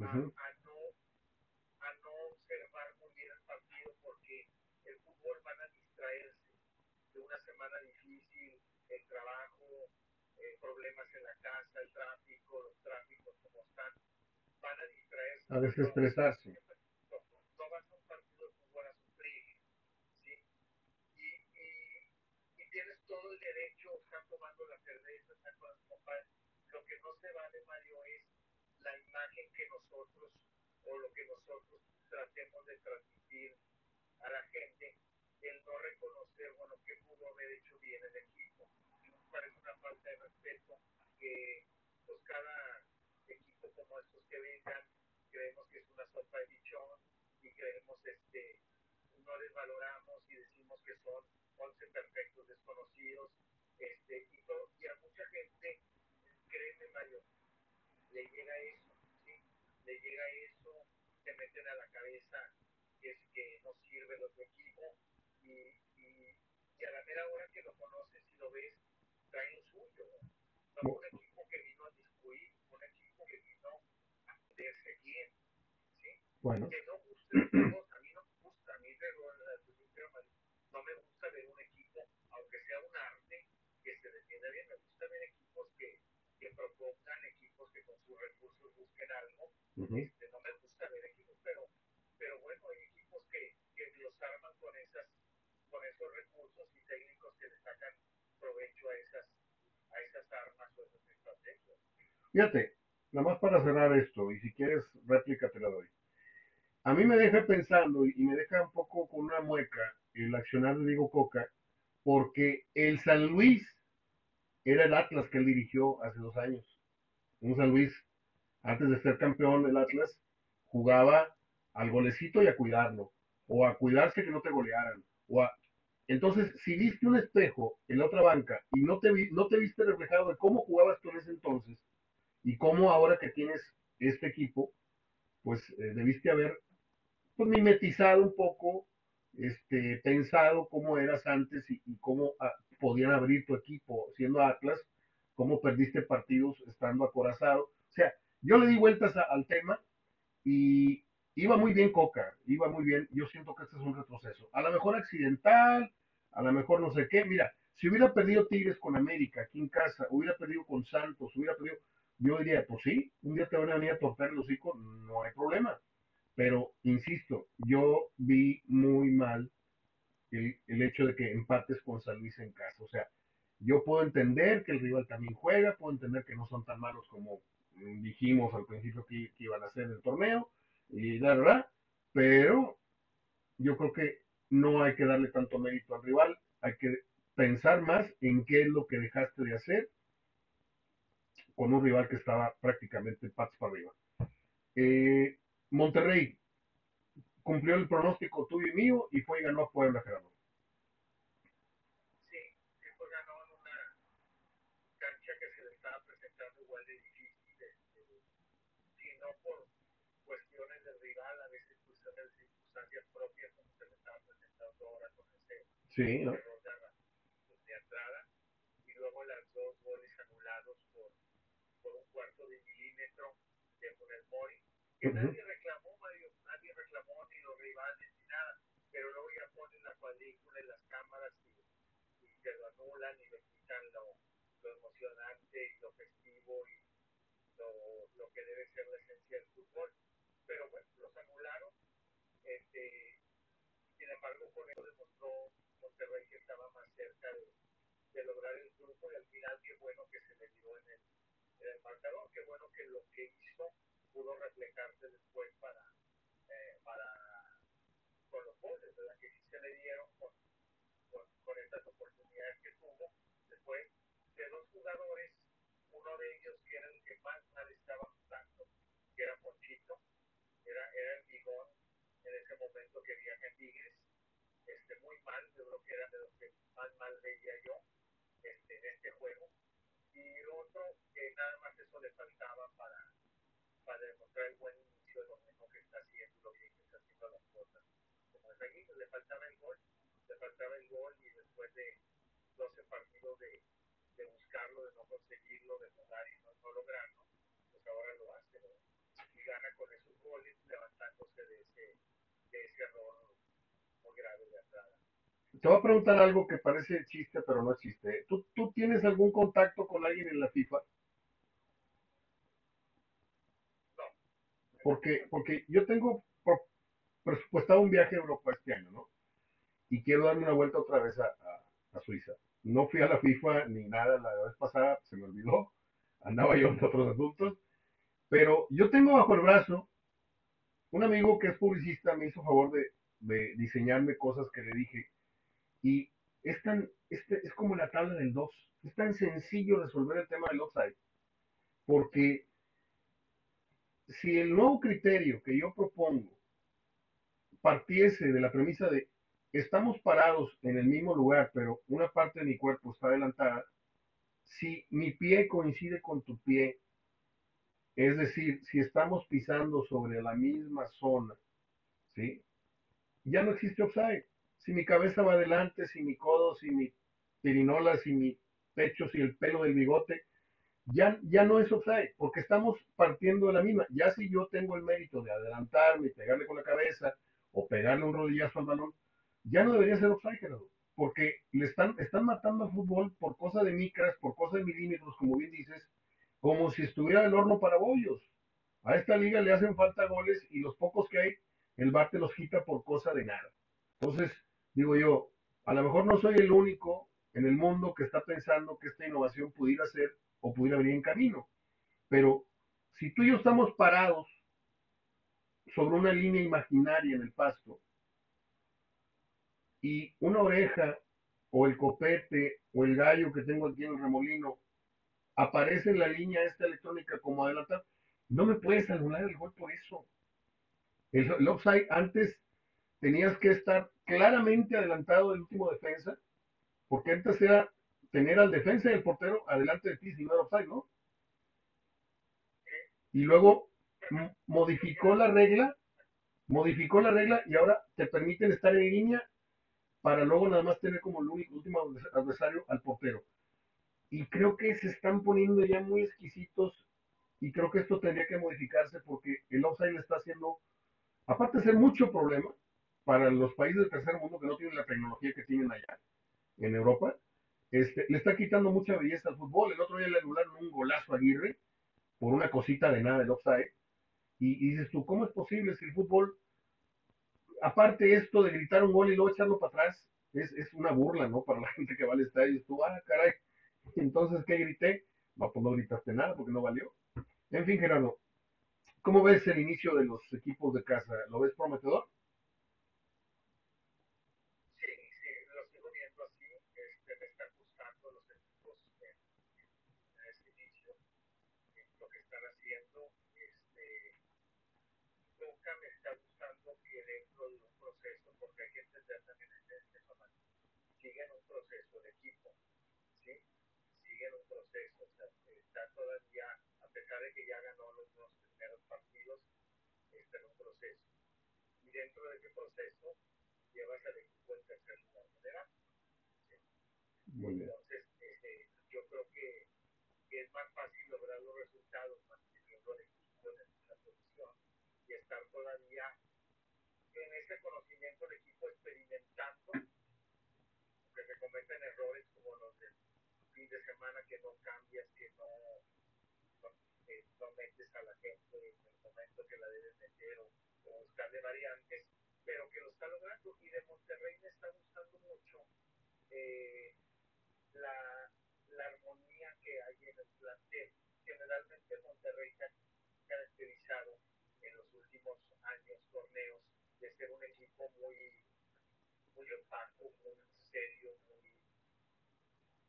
Speaker 2: a,
Speaker 1: Ujú.
Speaker 2: a no, a no observar muy bien el partido porque el fútbol van a distraerse de una semana difícil, el trabajo, eh, problemas en la casa, el tráfico, los tráficos como están, van a distraerse.
Speaker 1: A desestresarse.
Speaker 2: No, no vas a un partido de fútbol a sufrir, ¿sí? Y, y, y tienes todo el derecho, están tomando la cerveza, están con los compadres. Lo que no se vale, Mario, es la imagen que nosotros o lo que nosotros tratemos de transmitir a la gente, el no reconocer, bueno, qué pudo haber hecho bien el equipo. Y me parece una falta de respeto que pues cada equipo como estos que vengan, creemos que es una sopa de bichón y creemos este no les valoramos y decimos que son 11 perfectos desconocidos este y, todo, a mucha gente créeme Mario le llega eso le llega eso te meten a la cabeza que es que no sirve lo tu equipo y, y, a la mera hora que lo conoces y lo ves trae un suyo un equipo que vino a discutir un equipo que vino a poderse bien ¿sí? que no guste a mí no me gusta a mí no me gusta ver un equipo aunque sea un arte que se defienda bien me gusta ver equipos que, propongan equipos que con sus recursos busquen algo este, no me gusta ver equipos pero pero bueno hay equipos que, que los arman con esas con esos recursos y técnicos que le sacan provecho a esas a esas armas o esas estrategias
Speaker 1: Fíjate, nada más para cerrar esto, y si quieres réplica te la doy. A mí me deja pensando y me deja un poco con una mueca el accionar de Diego Coca, porque el San Luis era el Atlas que él dirigió hace dos años. Un San Luis, antes de ser campeón del Atlas, jugaba al golecito y a cuidarlo, o a cuidarse que no te golearan, o a... Entonces, si viste un espejo en la otra banca y no te, vi, no te viste reflejado de cómo jugabas tú en ese entonces, y cómo ahora que tienes este equipo, pues eh, debiste haber pues, mimetizado un poco, este, pensado cómo eras antes y, cómo ah, podían abrir tu equipo siendo Atlas, cómo perdiste partidos estando acorazado. O sea, yo le di vueltas al tema y iba muy bien Coca, iba muy bien. Yo siento que este es un retroceso. A lo mejor accidental, a lo mejor no sé qué. Mira, si hubiera perdido Tigres con América aquí en casa, hubiera perdido con Santos, hubiera perdido yo diría, pues sí, un día te van a venir a torcer el hocico, no hay problema. Pero, insisto, yo vi muy mal el, el, hecho de que empates con San Luis en casa. O sea, yo puedo entender que el rival también juega, puedo entender que no son tan malos como dijimos al principio que, que iban a hacer el torneo, y la verdad, pero yo creo que no hay que darle tanto mérito al rival, hay que pensar más en qué es lo que dejaste de hacer con un rival que estaba prácticamente patas para arriba. Eh, Monterrey cumplió el pronóstico tuyo y mío y fue y ganó a Puebla, Gerardo.
Speaker 2: Sí, sí fue ganó en una cancha que se le estaba presentando igual de difícil, si no por cuestiones del rival, a veces cuestiones de circunstancias propias, como se le estaba presentando ahora con ese
Speaker 1: sí, ¿no?
Speaker 2: error de, de entrada, y luego las dos goles anulados por por un cuarto de milímetro de Funes Mori, que uh -huh. nadie reclamó, Mario, nadie reclamó ni los rivales ni nada, pero luego ya ponen la cuadrícula en las cámaras y, y se lo anulan y le quitan lo, lo emocionante y lo festivo y lo, lo, que debe ser la esencia del fútbol. Pero bueno, los anularon. Este, sin embargo, con eso demostró Monterrey que estaba más cerca de, de lograr el grupo y al final qué bueno que se le dio en el el marcador, que bueno que lo que hizo pudo reflejarse después para, eh, para con los goles, ¿verdad? que se le dieron con, con, estas oportunidades que tuvo. Después de dos jugadores, uno de ellos que era el que más mal estaba jugando, que era Ponchito, era, era el bigón en ese momento que viaja en Tigres, este, muy mal, yo creo que era de los que más mal veía yo este, en este juego y otro que nada más eso le faltaba para, para demostrar el buen inicio mismo que está haciendo, lo que está haciendo las cosas. Como es aquí, le faltaba el gol, le faltaba el gol y después de 12 partidos de, de buscarlo, de no conseguirlo, de jugar y no, lograrlo, pues ahora lo hace ¿no? y gana con esos goles levantándose de ese, de ese error muy grave de entrada.
Speaker 1: Te voy a preguntar algo que parece chiste, pero no es chiste. ¿Tú, ¿Tú tienes algún contacto con alguien en la FIFA?
Speaker 2: No.
Speaker 1: Porque, porque yo tengo presupuestado un viaje a Europa este año, ¿no? Y quiero darme una vuelta otra vez a, a, a Suiza. No fui a la FIFA ni nada la vez pasada, se me olvidó. Andaba yo en otros asuntos. Pero yo tengo bajo el brazo un amigo que es publicista, me hizo favor de, de diseñarme cosas que le dije y es, tan, es, es como la tabla del 2. Es tan sencillo resolver el tema del offside. porque si el nuevo criterio que yo propongo partiese de la premisa de estamos parados en el mismo lugar, pero una parte de mi cuerpo está adelantada, si mi pie coincide con tu pie, es decir, si estamos pisando sobre la misma zona, ¿sí? Ya no existe offside. Si mi cabeza va adelante, si mi codo, si mi pirinola, si mi pecho, si el pelo del bigote, ya, ya no es offside, porque estamos partiendo de la misma. Ya si yo tengo el mérito de adelantarme y pegarle con la cabeza o pegarle un rodillazo al balón, ya no debería ser offside, Gerardo, porque le están, están matando al fútbol por cosa de micras, por cosa de milímetros, como bien dices, como si estuviera el horno para bollos. A esta liga le hacen falta goles y los pocos que hay, el bar te los quita por cosa de nada. Entonces, digo yo, a lo mejor no soy el único en el mundo que está pensando que esta innovación pudiera ser o pudiera venir en camino. Pero si tú y yo estamos parados sobre una línea imaginaria en el pasto y una oreja o el copete o el gallo que tengo aquí en el remolino aparece en la línea esta electrónica como adelantar, no me puedes anular el gol por eso. El, el offside antes tenías que estar claramente adelantado del último defensa, porque antes era tener al defensa y el portero adelante de ti si no offside, ¿no? Y luego modificó la regla, modificó la regla y ahora te permiten estar en línea para luego nada más tener como el único, último adversario al portero. Y creo que se están poniendo ya muy exquisitos y creo que esto tendría que modificarse porque el offside le está haciendo, aparte de ser mucho problema para los países del tercer mundo que no tienen la tecnología que tienen allá en Europa, este, le está quitando mucha belleza al fútbol. El otro día le anularon un golazo a Aguirre por una cosita de nada del offside. Y, dices tú, ¿cómo es posible si el fútbol, aparte esto de gritar un gol y luego echarlo para atrás, es, es una burla, ¿no? Para la gente que va al estadio. Y tú, ah, caray, *laughs* entonces, ¿qué grité? No, pues no gritaste nada porque no valió. En fin, Gerardo, ¿cómo ves el inicio de los equipos de casa? ¿Lo ves prometedor?
Speaker 2: Siguen un proceso de equipo, ¿sí? Siguen un proceso, o sea, está todavía, a pesar de que ya ganó los dos primeros partidos, está en un proceso. Y dentro de ese proceso, llevas al equipo en tercer lugar general. ¿sí? Entonces, eh, yo creo que, que, es más fácil lograr los resultados manteniendo el equipo en la posición y estar todavía en ese conocimiento del equipo experimentando cometen errores como los del fin de semana que no cambias, que no, no, no metes a la gente en el momento que la debes meter o, o buscarle variantes, pero que lo está logrando. Y de Monterrey me está gustando mucho eh, la, la armonía que hay en el plantel. Generalmente Monterrey se ha caracterizado en los últimos años, torneos, de ser un equipo muy, muy opaco, muy serio, muy,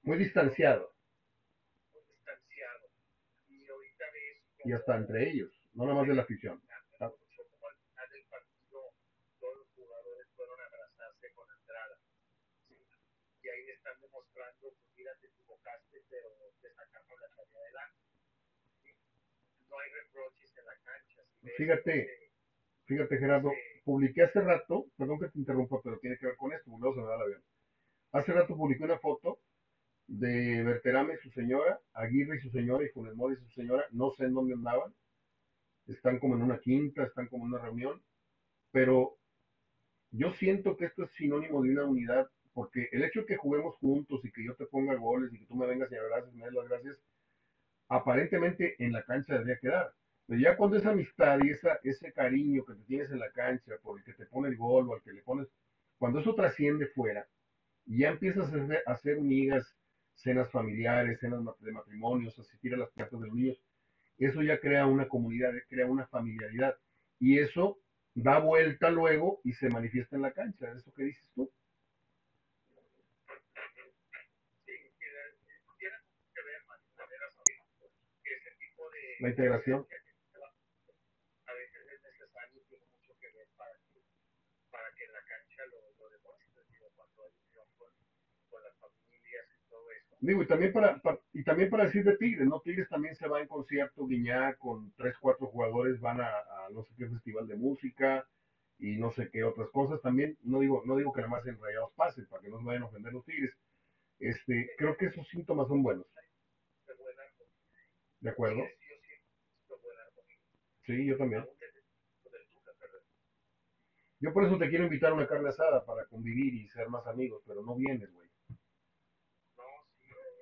Speaker 1: muy distanciado.
Speaker 2: Muy distanciado. Y ahorita ves.
Speaker 1: Y hasta entre ellos, no nada más de la afición.
Speaker 2: Mucho como al final del partido, todos los jugadores fueron a abrazarse con entrada. ¿sí? Y ahí le están demostrando, pues mira, te equivocaste, pero te sacamos la salida adelante. No hay reproches en la cancha. ¿sí?
Speaker 1: Fíjate,
Speaker 2: Este,
Speaker 1: fíjate Gerardo, publiqué hace rato, perdón que te interrumpa, pero tiene que ver con esto, luego se me da la avión. Hace rato publiqué una foto de Berterame su señora, Aguirre y su señora, y Funes Mori y su señora, no sé en dónde andaban, están como en una quinta, están como en una reunión, pero yo siento que esto es sinónimo de una unidad, porque el hecho de que juguemos juntos y que yo te ponga goles y que tú me vengas y abraces me des las gracias, aparentemente en la cancha debería quedar. Pero ya cuando esa amistad y esa, ese cariño que te tienes en la cancha por el que te pone el gol o al que le pones, cuando eso trasciende fuera, ya empiezas a hacer, a hacer migas, cenas familiares, cenas de matrimonios, asistir a las fiestas de los niños, eso ya crea una comunidad, crea una familiaridad. Y eso da vuelta luego y se manifiesta en la cancha. ¿Eso qué dices tú?
Speaker 2: Sí, tiene que ver más maneras que ese tipo
Speaker 1: la integración.
Speaker 2: A veces es necesario, tiene mucho que ver para que, para que en la cancha lo, lo demuestres, digo, cuando hay unión con, con las familias y todo
Speaker 1: y también para, para- y también para decir de Tigres, ¿no? Tigres también se va en concierto, Guiñá, con tres, cuatro jugadores, van a, a no sé qué festival de música y no sé qué otras cosas. También, no digo, no digo que nada más en Rayados pasen, para que no se vayan a ofender los Tigres. Este, creo que esos síntomas son buenos,
Speaker 2: De buena
Speaker 1: ¿de acuerdo?
Speaker 2: Sí, yo
Speaker 1: también. Yo por eso te quiero invitar a una carne asada para convivir y ser más amigos, pero no vienes, güey.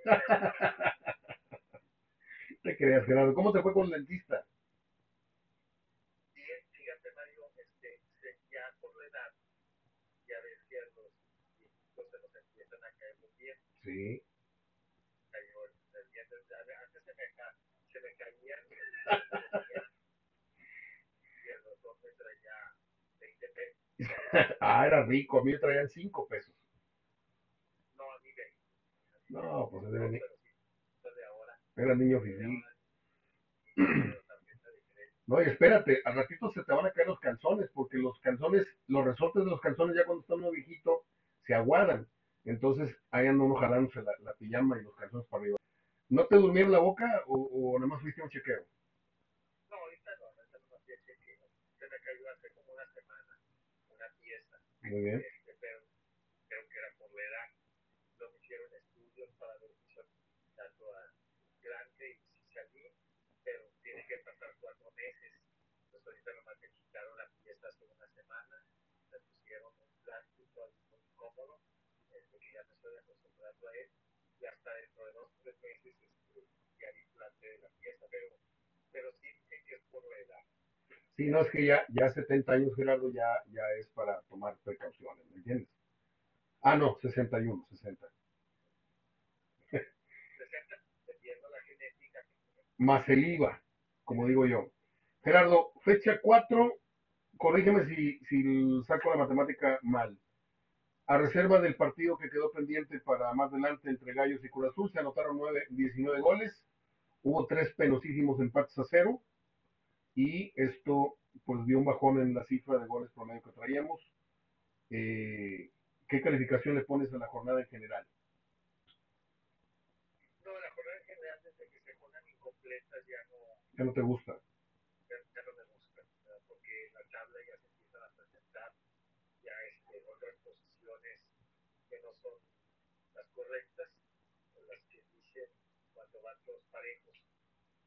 Speaker 1: *laughs* Te creas, Gerardo. ¿Cómo te fue con el dentista?
Speaker 2: Bien, fíjate, Mario, este, se- ya por la edad, ya ves que los se los empiezan a caer los dientes.
Speaker 1: Sí.
Speaker 2: Cayó el- el diente. Antes se me, se me caían y el doctor me traía 20 pesos. *laughs*
Speaker 1: ah, era rico. A mí me traían cinco pesos.
Speaker 2: No, a mí 20.
Speaker 1: No, pues era, ni- era niño fifí. *clears throat* No, y espérate, al ratito se te van a caer los calzones, porque los calzones, los resortes de los calzones ya cuando está uno viejito, se aguadan. Entonces, ahí anda uno jalándose la, la pijama y los calzones para arriba. ¿No te durmieron la boca o, o nada más fuiste a un chequeo?
Speaker 2: No, ahorita no, ahorita no me que se me cayó hace como una semana una pieza,
Speaker 1: Muy bien.
Speaker 2: este, pero creo que era por la edad. No me hicieron estudios para ver si soy tanto a grande y si salí, pero tiene que pasar cuatro meses. Entonces ahorita nomás me quitaron la pieza hace una semana, me pusieron un plástico muy cómodo, este, que ya me estoy acostumbrando a él, y hasta dentro de dos o tres meses este, ya implante de la pieza, pero, pero sí dicen que es por la edad.
Speaker 1: Sí, no, es que ya, ya 70 años, Gerardo, ya, ya es para tomar precauciones, ¿me entiendes? Ah, no, 61, 60.
Speaker 2: 60, dependiendo la genética que.
Speaker 1: Más el IVA, como digo yo. Gerardo, fecha 4, corrígeme si, si saco la matemática mal. A reserva del partido que quedó pendiente para más adelante entre Gallos y Cruz Azul, se anotaron nueve- 19 goles, hubo tres penosísimos empates a cero, y esto pues dio un bajón en la cifra de goles promedio que traíamos. Eh, ¿Qué calificación le pones a la jornada en general?
Speaker 2: No, la jornada en general, desde que se juegan incompletas, ya no,
Speaker 1: ¿Qué no te gusta?
Speaker 2: ya, ya no me gusta, ¿verdad? porque la tabla ya se empiezan a presentar ya este, otras posiciones que no son o las que dicen cuando van todos parejos.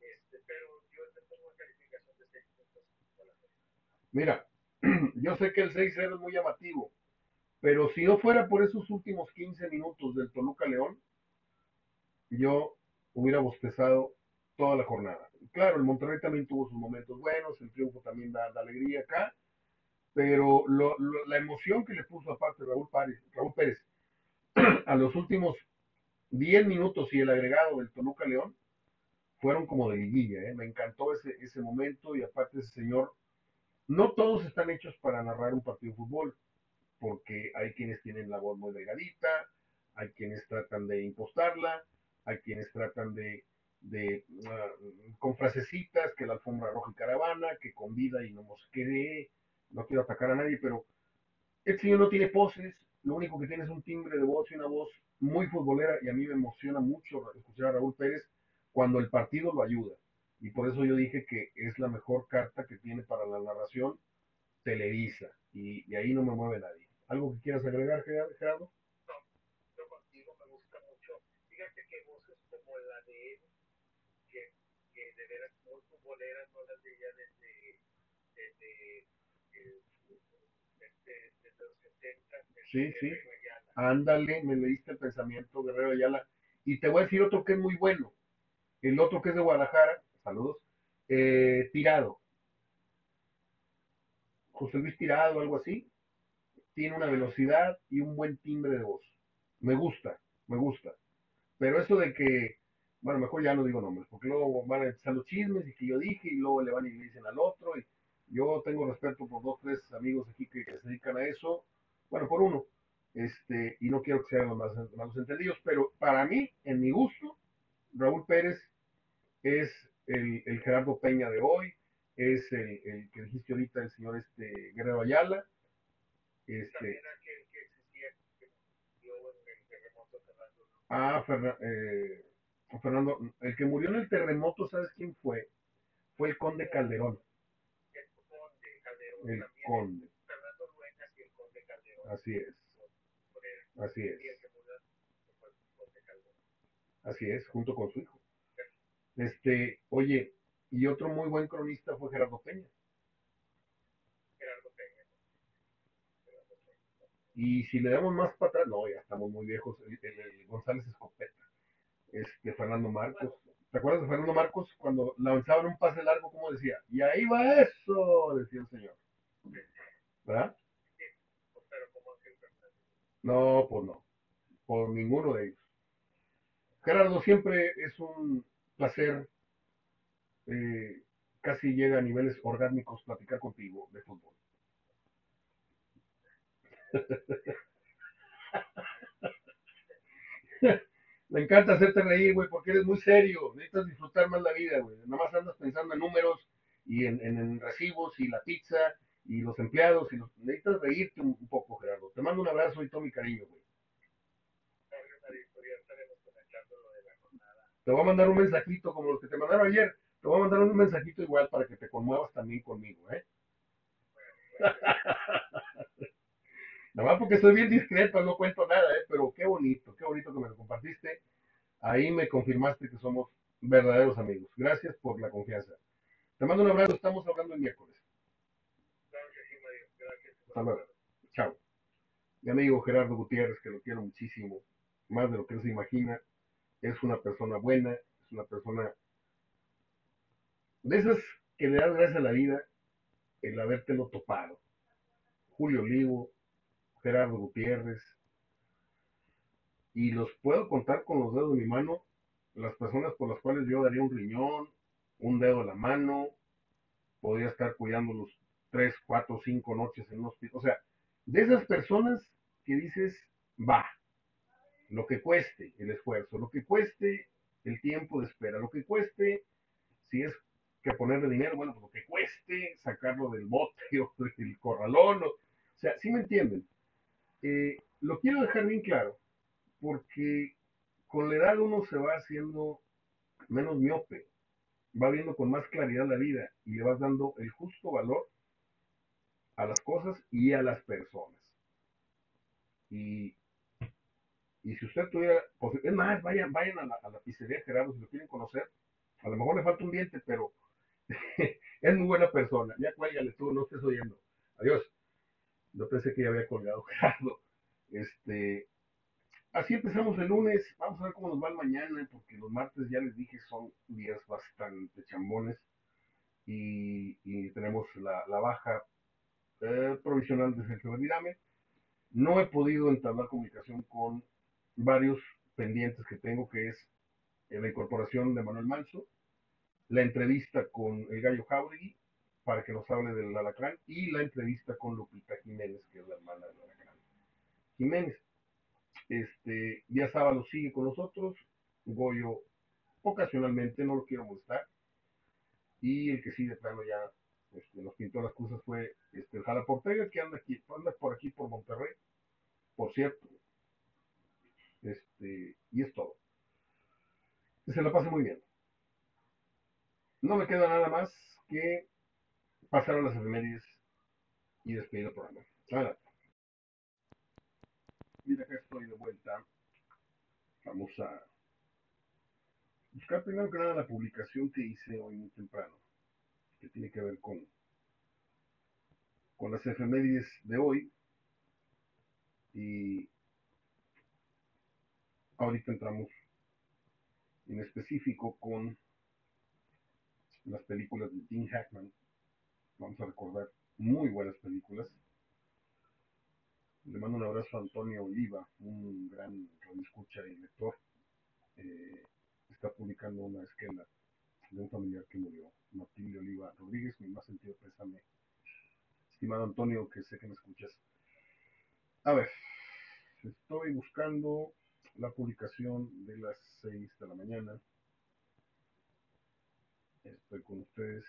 Speaker 2: Este, pero yo le pongo una calificación de 6.5 a la jornada.
Speaker 1: Mira, *clears throat* yo sé que el 6-0 es muy llamativo, pero si no fuera por esos últimos 15 minutos del Toluca León, yo hubiera bostezado toda la jornada. Claro, el Monterrey también tuvo sus momentos buenos, el triunfo también da, da alegría acá, pero lo- lo- la emoción que le puso aparte Raúl, Párez, Raúl Pérez *clears throat* a los últimos 10 minutos y el agregado del Toluca León fueron como de liguilla, ¿eh? me encantó ese, ese momento y aparte ese señor no todos están hechos para narrar un partido de fútbol, porque hay quienes tienen la voz muy delgadita, hay quienes tratan de impostarla, hay quienes tratan de, de uh, con frasecitas, que la alfombra roja y caravana, que con vida y no mosquee, no quiero atacar a nadie, pero el señor no tiene poses, lo único que tiene es un timbre de voz y una voz muy futbolera, y a mí me emociona mucho escuchar a Raúl Pérez cuando el partido lo ayuda. Y por eso yo dije que es la mejor carta que tiene para la narración Televisa. Y, y ahí no me mueve nadie. ¿Algo que quieras agregar, Gerardo?
Speaker 2: yo contigo me gusta mucho. Fíjate que voces como la de que, de veras muy futboleras, no las veía desde, eh, desde, desde los 70.
Speaker 1: Sí, sí. Ándale, me leíste el pensamiento, Guerrero Ayala. Y te voy a decir otro que es muy bueno. El otro que es de Guadalajara, saludos, eh, Tirado. José Luis Tirado, algo así. Tiene una velocidad y un buen timbre de voz. Me gusta, me gusta. Pero eso de que, bueno, mejor ya no digo nombres, porque luego van a empezar los chismes y que yo dije y luego le van y le dicen al otro. Y yo tengo respeto por dos, tres amigos aquí que, que se dedican a eso. Bueno, por uno. Este, y no quiero que sean los malos entendidos, pero para mí, en mi gusto, Raúl Pérez es el, el Gerardo Peña de hoy, es el, el que dijiste ahorita, el señor este Guerrero Ayala, este,
Speaker 2: También aquel que existía, que murió en el terremoto Fernando Luna,
Speaker 1: ah, Ferna- eh, Fernando, el que murió en el terremoto, ¿sabes quién fue? Fue el conde Calderón,
Speaker 2: el conde,
Speaker 1: así es, así es.
Speaker 2: Calderón.
Speaker 1: Así es, junto con su hijo. Este, oye, y otro muy buen cronista fue Gerardo Peña.
Speaker 2: Gerardo Peña. Gerardo Peña.
Speaker 1: Y si le damos más para atrás, no, ya estamos muy viejos. El, el- el González Escopeta, este, Fernando Marcos. ¿Te acuerdas de Fernando Marcos cuando lanzaban un pase largo, como decía? Y ahí va eso, decía el señor. ¿Verdad? No, pues no, por ninguno de ellos. Gerardo, siempre es un placer, eh, casi llega a niveles orgánicos platicar contigo de fútbol. *laughs* Me encanta hacerte reír, güey, porque eres muy serio. Necesitas disfrutar más la vida, güey. Nada más andas pensando en números y en- en recibos y la pizza y los empleados. y los... Necesitas reírte un, un poco, Gerardo. Te mando un abrazo y todo mi cariño, güey. Te voy a mandar un mensajito como los que te mandaron ayer. Te voy a mandar un mensajito igual para que te conmuevas también conmigo, ¿eh? *laughs* Nada más porque soy bien discreto, no cuento nada, ¿eh? Pero qué bonito, qué bonito que me lo compartiste. Ahí me confirmaste que somos verdaderos amigos. Gracias por la confianza. Te mando un abrazo, estamos hablando el miércoles.
Speaker 2: Claro que sí, Mario. Gracias.
Speaker 1: Hasta luego. Chao. Mi amigo Gerardo Gutiérrez, que lo quiero muchísimo, más de lo que él se imagina, es una persona buena, es una persona de esas que le das gracias a la vida el habértelo topado. Julio Olivo, Gerardo Gutiérrez, y los puedo contar con los dedos de mi mano, las personas por las cuales yo daría un riñón, un dedo de la mano, podría estar cuidándolos tres, cuatro, cinco noches en un hospital. O sea, de esas personas que dices, va, lo que cueste el esfuerzo, lo que cueste el tiempo de espera, lo que cueste, si es que ponerle dinero, bueno, lo que cueste sacarlo del bote *laughs* o del corralón, o, o sea, ¿sí me entienden? Eh, lo quiero dejar bien claro, porque con la edad uno se va haciendo menos miope, va viendo con más claridad la vida y le vas dando el justo valor a las cosas y a las personas. Y, y si usted tuviera, posi- es más, vayan, vayan a la, a la pizzería Gerardo si lo quieren conocer. A lo mejor le falta un diente, pero *laughs* es muy buena persona. Ya cuélgale tú, no estés oyendo. Adiós. No pensé que ya había colgado *laughs* Gerardo. Este, así empezamos el lunes. Vamos a ver cómo nos va el mañana, porque los martes ya les dije son días bastante chambones. Y, y tenemos la, la baja eh, provisional de Sergio Verdirame. No he podido entablar comunicación con varios pendientes que tengo, que es eh, la incorporación de Manuel Manso, la entrevista con el Gallo Jauregui, para que nos hable del Alacrán, y la entrevista con Lupita Jiménez, que es la hermana del Alacrán. Jiménez, este, Díaz Sábalo sigue con nosotros, Goyo ocasionalmente, no lo quiero molestar, y el que sí de plano ya este, nos pintó las cosas fue este, el Jala Portega, que anda, aquí, anda por aquí, por Monterrey, por cierto. Este, y es todo. Se la pase muy bien. No me queda nada más que pasar a las efemérides y despedir el programa. Mira que estoy de vuelta. Vamos a buscar primero que nada la publicación que hice hoy muy temprano, tiene que ver con, con las efemérides de hoy. Y ahorita entramos en específico con las películas de Gene Hackman. Vamos a recordar muy buenas películas. Le mando un abrazo a Antonio Oliva, un gran escucha y lector. Eh, está publicando una esquela de un familiar que murió, Matilde Oliva Rodríguez. Mi más sentido pésame, estimado Antonio, que sé que me escuchas. A ver, estoy buscando la publicación de las 6 de la mañana. Estoy con ustedes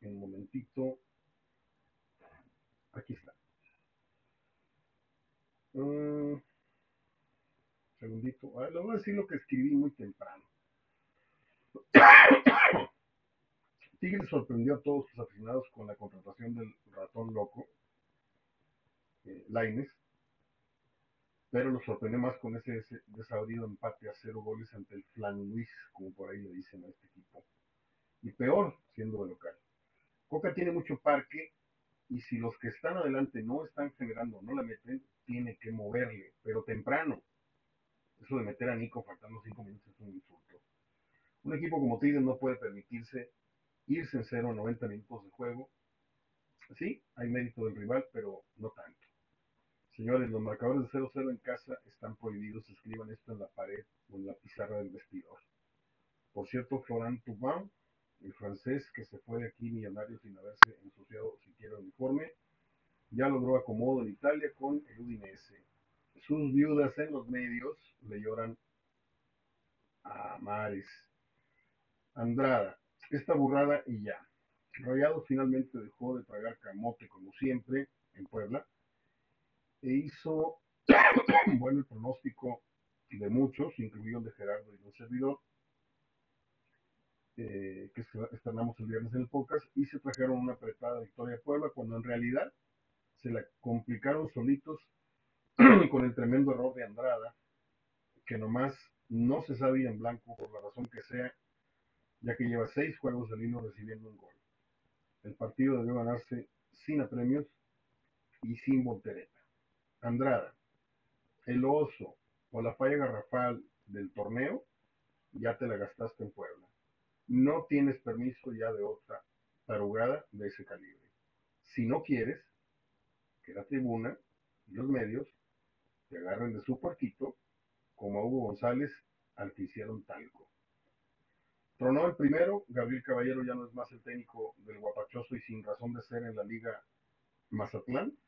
Speaker 1: en un momentito. Aquí está. Un segundito. Ah, le voy a decir lo que escribí muy temprano. Tigres sorprendió a todos sus aficionados con la contratación del ratón loco, eh, Laines, pero nos sorprendió más con ese, ese desabrido empate a cero goles ante el Flan Luis, como por ahí le dicen a este equipo. Y peor, siendo de local. Coca tiene mucho parque y si los que están adelante no están generando, no la meten, tiene que moverle, pero temprano. Eso de meter a Nico faltando cinco minutos es un insulto. Un equipo como Tigres no puede permitirse irse en cero en 90 minutos de juego. Sí, hay mérito del rival, pero no tanto. Señores, los marcadores de 0-0 en casa están prohibidos. Escriban esto en la pared o en la pizarra del vestidor. Por cierto, Florent Thauvin, el francés que se fue de aquí millonario sin haberse ensuciado siquiera uniforme, ya logró acomodo en Italia con el Udinese. Sus viudas en los medios le lloran a mares. Andrada, esta burrada y ya. Rayados finalmente dejó de pagar camote como siempre en Puebla e hizo *coughs* bueno el pronóstico de muchos, incluido el de Gerardo y un servidor, eh, que estrenamos el viernes en el podcast, y se trajeron una apretada victoria a Puebla cuando en realidad se la complicaron solitos *coughs* con el tremendo error de Andrada, que nomás no se sabe en blanco por la razón que sea, ya que lleva seis juegos del hilo recibiendo un gol. El partido debió ganarse sin apremios y sin voltereta. Andrada, el oso o la falla garrafal del torneo, ya te la gastaste en Puebla. No tienes permiso ya de otra tarugada de ese calibre. Si no quieres que la tribuna y los medios te agarren de su puerquito, como a Hugo González al que hicieron talco. Tronó el primero, Gabriel Caballero ya no es más el técnico del guapachoso y sin razón de ser en la liga Mazatlán.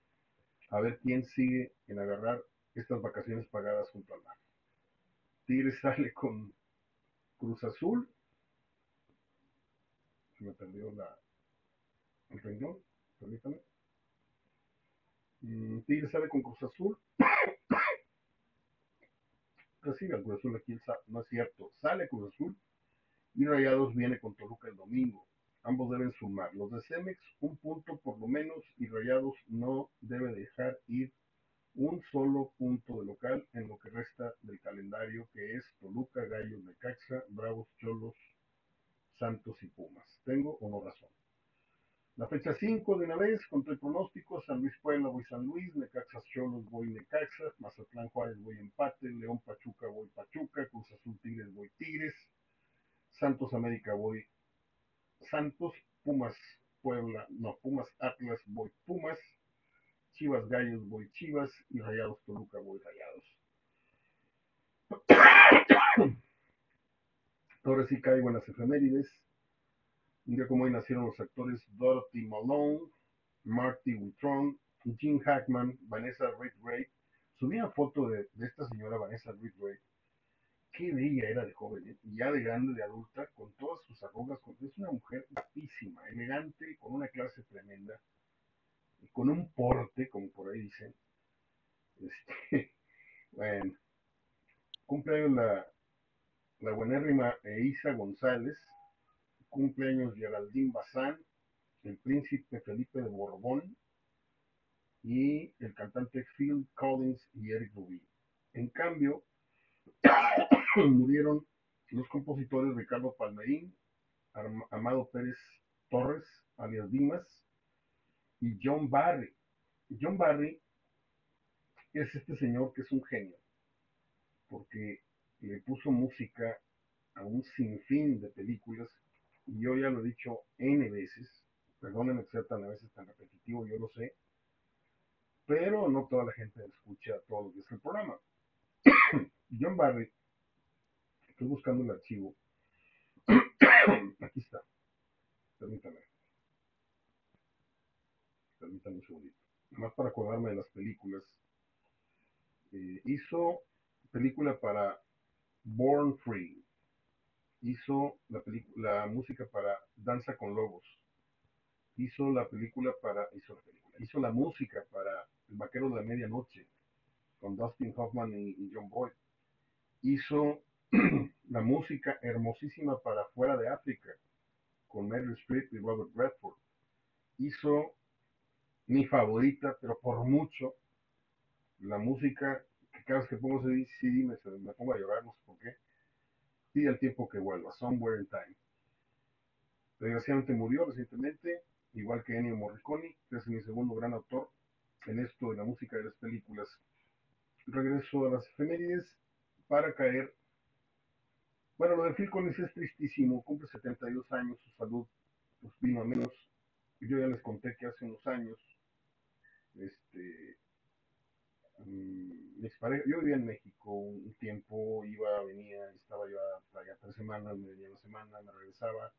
Speaker 1: A ver quién sigue en agarrar estas vacaciones pagadas junto al mar. Tigres sale con Cruz Azul. Se me perdió la, el renglón, permítame. Mm, Tigres sale con Cruz Azul. *coughs* Recibe al Cruz Azul aquí, no es cierto. Sale Cruz Azul y Rayados viene con Toluca el domingo. Ambos deben sumar. Los de Cemex, un punto por lo menos, y Rayados no debe dejar ir un solo punto de local en lo que resta del calendario, que es Toluca, Gallos, Necaxa, Bravos, Cholos, Santos y Pumas. ¿Tengo o no razón? La fecha 5 de una vez, contra el pronóstico, San Luis Puebla voy San Luis, Necaxa Cholos voy Necaxa, Mazatlán Juárez voy empate, León Pachuca voy Pachuca, Cruz Azul Tigres voy Tigres, Santos América voy Santos, Pumas Puebla, no, Pumas Atlas voy Pumas, Chivas Gallos voy Chivas y Rayados Toluca voy Rayados. *coughs* Ahora sí caigo en las efemérides. Un día como hoy nacieron los actores Dorothy Malone, Marty Witron, Jim Hackman, Vanessa Redgrave. Subí una foto de, de esta señora Vanessa Redgrave qué bella era de joven, ¿eh? y ya de grande, de adulta, con todas sus arrugas, es una mujer guapísima, elegante, con una clase tremenda, y con un porte, como por ahí dicen. Este, *laughs* bueno, cumpleaños la, la buenérrima Eisa González, cumpleaños Geraldine Bazán, el príncipe Felipe de Borbón, y el cantante Phil Collins y Eric Rubin. En cambio, murieron los compositores Ricardo Palmerín, Amado Pérez Torres, alias Dimas, y John Barry. John Barry es este señor que es un genio, porque le puso música a un sinfín de películas, y yo ya lo he dicho N veces, perdónenme que sea tan a veces tan repetitivo, yo lo sé, pero no toda la gente escucha todos los días el programa. *coughs* John Barry, estoy buscando el archivo. *coughs* Aquí está. Permítame. Permítame un segundito. Más para acordarme de las películas. Eh, hizo película para Born Free. hizo la, la música para Danza con Lobos, hizo la película para, hizo la película, hizo la música para El Vaquero de la Medianoche, con Dustin Hoffman y, y John Boyd, hizo la música hermosísima para Fuera de África, con Meryl Streep y Robert Redford, hizo mi favorita, pero por mucho, la música que cada vez que pongo ese CD me, me pongo a llorar, no sé por qué, pide el tiempo que vuelva, Somewhere in Time. Desgraciadamente murió recientemente, igual que Ennio Morricone, que es mi segundo gran autor en esto de la música de las películas. Regreso a las efemérides para caer. Bueno, lo de Phil es tristísimo, cumple 72 años, su salud pues, vino a menos. Yo ya les conté que hace unos años, este, mi expareja, yo vivía en México un tiempo, iba, venía, estaba yo allá tres semanas, me venía una semana, me regresaba.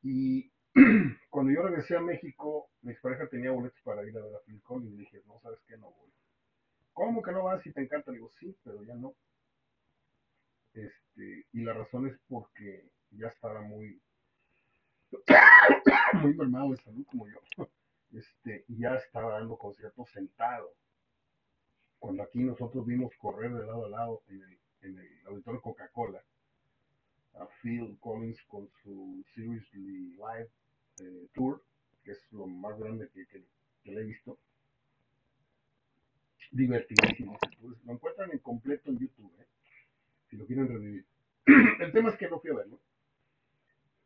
Speaker 1: Y *clears throat* cuando yo regresé a México, mi expareja tenía boletos para ir a ver a Phil Collins y dije, no, ¿sabes qué? No voy. ¿Cómo que no vas si te encanta? Le digo, sí, pero ya no. Este, y la razón es porque ya estaba muy, *coughs* muy mermado de salud como yo. *laughs* Este, y ya estaba dando conciertos sentado. Cuando aquí nosotros vimos correr de lado a lado en el, en el auditorio Coca-Cola a Phil Collins con su Seriously Live eh, Tour, que es lo más grande que, que, que le he visto divertidísimo. Lo encuentran en completo en YouTube, ¿eh? Si lo quieren revivir. *clears throat* El tema es que no fui a verlo.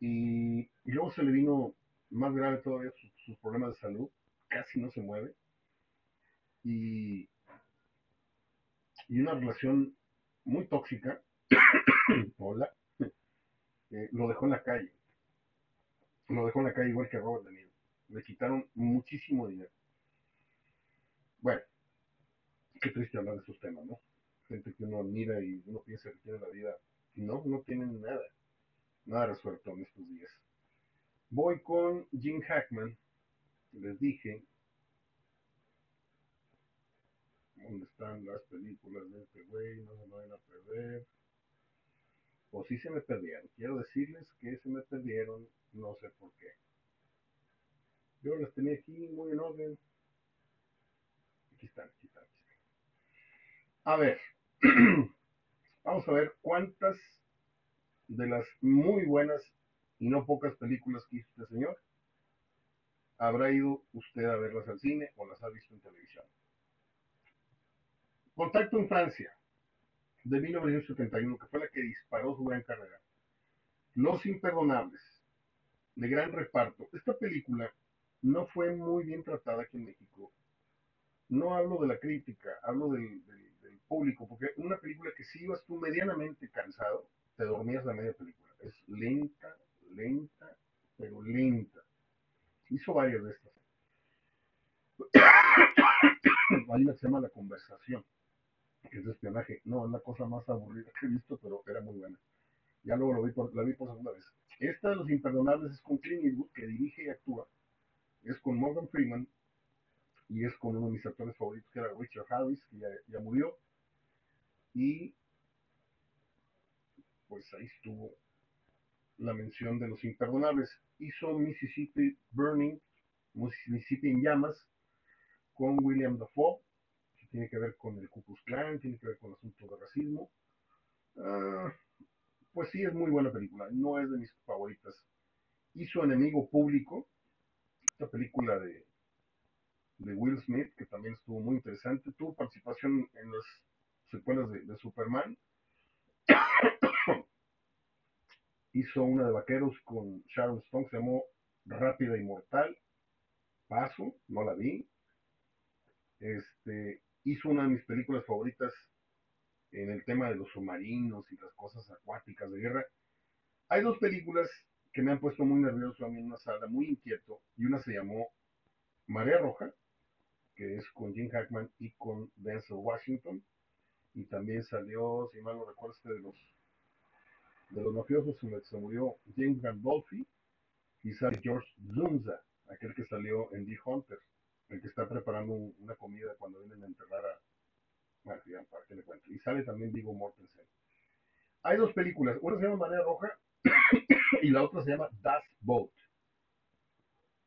Speaker 1: Y, y luego se le vino más grave todavía sus, sus, problemas de salud. Casi no se mueve. Y, y una relación muy tóxica. *clears throat* Hola. Eh, lo dejó en la calle. Lo dejó en la calle igual que Robert De Niro. Le quitaron muchísimo dinero. Bueno, qué triste hablar de esos temas, ¿no? Gente que uno admira y uno piensa que tiene la vida. No, no tienen nada. Nada resuelto en estos días. Voy con Jim Hackman. Les dije. ¿Dónde están las películas de este güey? No se me vayan a perder. O sí se me perdieron. Quiero decirles que se me perdieron. No sé por qué. Yo las tenía aquí muy en orden. Aquí están, aquí están. A ver, *clears throat* vamos a ver cuántas de las muy buenas y no pocas películas que hizo este señor habrá ido usted a verlas al cine o las ha visto en televisión. Contacto en Francia, de 1971, que fue la que disparó su gran carrera. Los Imperdonables, de gran reparto. Esta película no fue muy bien tratada aquí en México. No hablo de la crítica, hablo del, del público, porque una película que si ibas tú medianamente cansado, te dormías la media película. Es lenta, lenta, pero lenta. Hizo varias de estas. *coughs* Hay una que se llama La Conversación, que es de espionaje. No, es la cosa más aburrida que he visto, pero era muy buena. Ya luego lo vi por, la vi por segunda vez. Esta de Los Imperdonables es con Clint Eastwood, que dirige y actúa. Es con Morgan Freeman y es con uno de mis actores favoritos, que era Richard Harris, que ya, ya murió y pues ahí estuvo la mención de los imperdonables. Hizo Mississippi Burning, Mississippi en llamas, con William Dafoe, que tiene que ver con el Ku Klux Klan, tiene que ver con asuntos de racismo. Uh, pues sí, es muy buena película, no es de mis favoritas. Hizo Enemigo Público, esta película de, de Will Smith, que también estuvo muy interesante. Tuvo participación en los secuelas de, de Superman. *coughs* Hizo una de vaqueros con Sharon Stone, se llamó Rápida y Mortal. Paso, no la vi. Este, hizo una de mis películas favoritas en el tema de los submarinos y las cosas acuáticas de guerra. Hay dos películas que me han puesto muy nervioso a mí en una sala, muy inquieto, y una se llamó Marea Roja, que es con Jim Hackman y con Denzel Washington, y también salió, si mal no recuerdo, este de los de los mafiosos en el que se murió James Gandolfi y sale George Zunza, aquel que salió en The Hunter, el que está preparando un, una comida cuando vienen a enterrar a bueno, ya, para que le cuento. Y sale también Vigo Mortensen. Hay dos películas, una se llama Marea Roja *coughs* y la otra se llama Das Boot,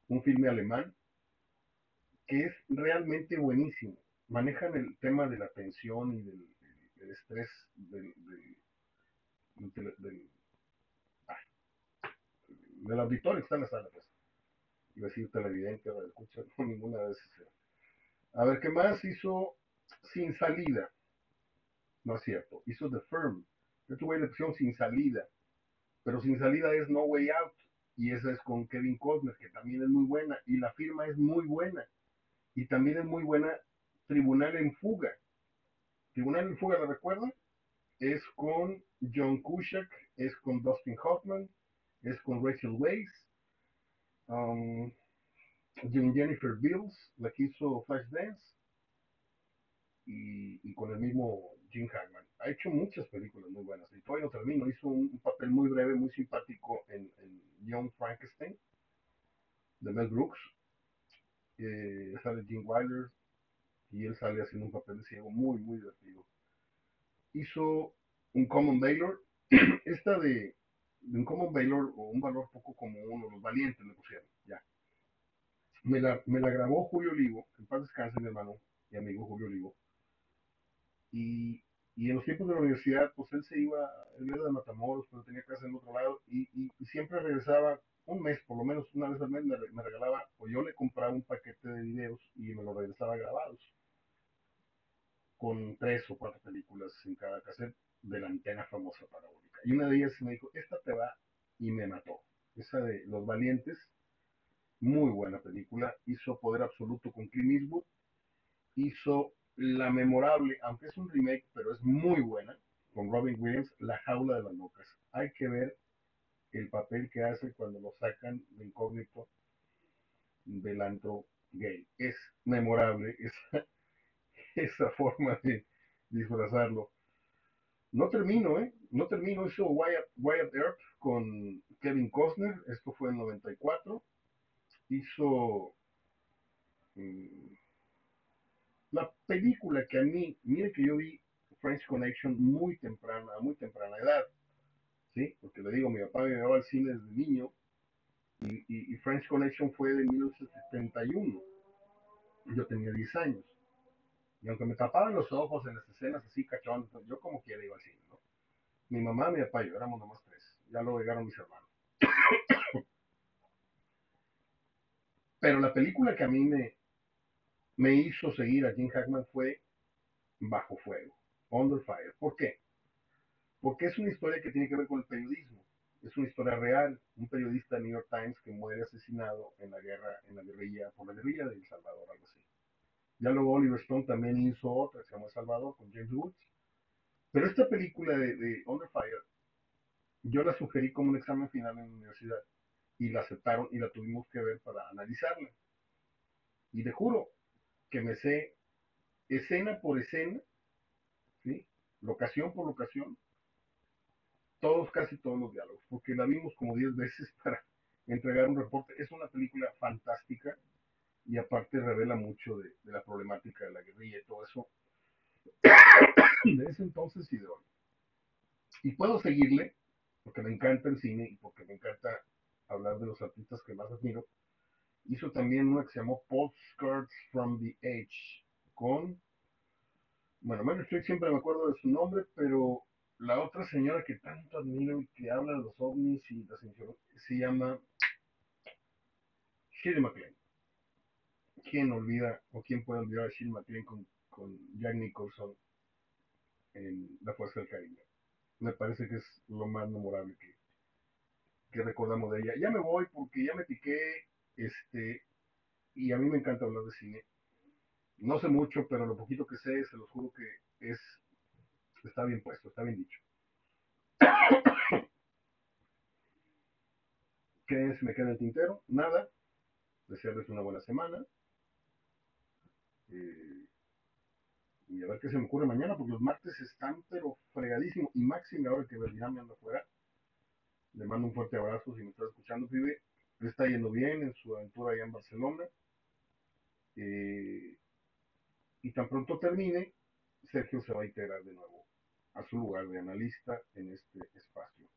Speaker 1: un filme alemán que es realmente buenísimo. Manejan el tema de la tensión y del, estrés del, del, del, del, auditorio que está en la sala. Pues. Iba a decir televidente, radio escucha, *laughs* no ninguna de esas. A ver, ¿qué más hizo Sin Salida? No es cierto. Hizo The Firm. Yo tuve la opción Sin Salida. Pero Sin Salida es No Way Out. Y esa es con Kevin Costner, que también es muy buena. Y la firma es muy buena. Y también es muy buena Tribunal en Fuga. Tribunal en Fuga, ¿la recuerdan? Es con John Cusack, es con Dustin Hoffman, es con Rachel Weisz, um, Jennifer Bills, la que hizo Flashdance, y, y, con el mismo Jim Hackman. Ha hecho muchas películas muy buenas. Y todavía no termino. Hizo un, papel muy breve, muy simpático en, en Young Frankenstein, de Mel Brooks. Eh, sale Jim Wilder y él sale haciendo un papel de ciego muy, muy divertido. Hizo un Common Baylor. *clears throat* Esta de, un Common Baylor o un valor poco común, o los valientes le pusieron, ya. Me la, me la grabó Julio Olivo, en paz descanse mi hermano y amigo Julio Olivo. Y, y en los tiempos de la universidad, pues él se iba, él era de Matamoros, pero tenía casa en otro lado, y, y, y siempre regresaba un mes, por lo menos una vez al mes, me, me, regalaba, o yo le compraba un paquete de videos y me lo regresaba grabados, con tres o cuatro películas en cada cassette de la antena famosa parabólica. Y una de ellas me dijo, esta te va, y me mató. Esa de Los Valientes, muy buena película, hizo Poder Absoluto con Clint Eastwood, hizo la memorable, aunque es un remake, pero es muy buena, con Robin Williams, La Jaula de las Locas. Hay que ver el papel que hace cuando lo sacan de incógnito del antro gay. Es memorable *laughs* esa, *laughs* esa forma de disfrazarlo. No termino, ¿eh? No termino. Hizo Wyatt, Wyatt Earp con Kevin Costner. Esto fue en 94. Hizo mmm, la película que a mí, mire que yo vi French Connection muy temprana, a muy temprana edad. ¿Sí? Porque le digo, mi papá me llevaba al cine desde niño. Y, y, y French Connection fue de 1971. Yo tenía 10 años. Y aunque me tapaban los ojos en las escenas así cachón, yo como quiera iba al cine, ¿no? Mi mamá, mi papá yo éramos nomás tres. Ya luego llegaron mis hermanos. Pero la película que a mí me, me hizo seguir a Jim Hackman fue Bajo Fuego, Under Fire. ¿Por qué? Porque es una historia que tiene que ver con el periodismo. Es una historia real. Un periodista de New York Times que muere asesinado en la guerra, en la guerrilla, por la guerrilla de El Salvador, algo así. Ya luego Oliver Stone también hizo otra, se llama Salvador, con James Woods. Pero esta película de, de Under Fire, yo la sugerí como un examen final en la universidad y la aceptaron y la tuvimos que ver para analizarla. Y te juro que me sé escena por escena, ¿sí? locación por locación, todos, casi todos los diálogos, porque la vimos como 10 veces *laughs* para entregar un reporte. Es una película fantástica y aparte revela mucho de, la problemática de la guerrilla y todo eso *coughs* de ese entonces y de hoy. Y puedo seguirle, porque me encanta el cine y porque me encanta hablar de los artistas que más admiro. Hizo también una que se llamó Postcards from the Edge, con, bueno, Meryl Streep siempre me acuerdo de su nombre, pero la otra señora que tanto admiro y que habla de los ovnis y las se llama Shirley MacLaine. ¿Quién olvida o quién puede olvidar a Shirley MacLaine con, con Jack Nicholson en La Fuerza del Caribe? Me parece que es lo más memorable que, que recordamos de ella. Ya me voy porque ya me piqué, este, y a mí me encanta hablar de cine. No sé mucho, pero lo poquito que sé, se los juro que es, está bien puesto, está bien dicho. *coughs* ¿Qué se me queda el tintero? Nada. Desearles una buena semana. Eh, y a ver qué se me ocurre mañana, porque los martes están pero fregadísimos. Y Maxim, ahora que Berlina me anda afuera, le mando un fuerte abrazo si me está escuchando, pibe. Le está yendo bien en su aventura allá en Barcelona. Eh, y tan pronto termine, Sergio se va a integrar de nuevo a su lugar de analista en este espacio.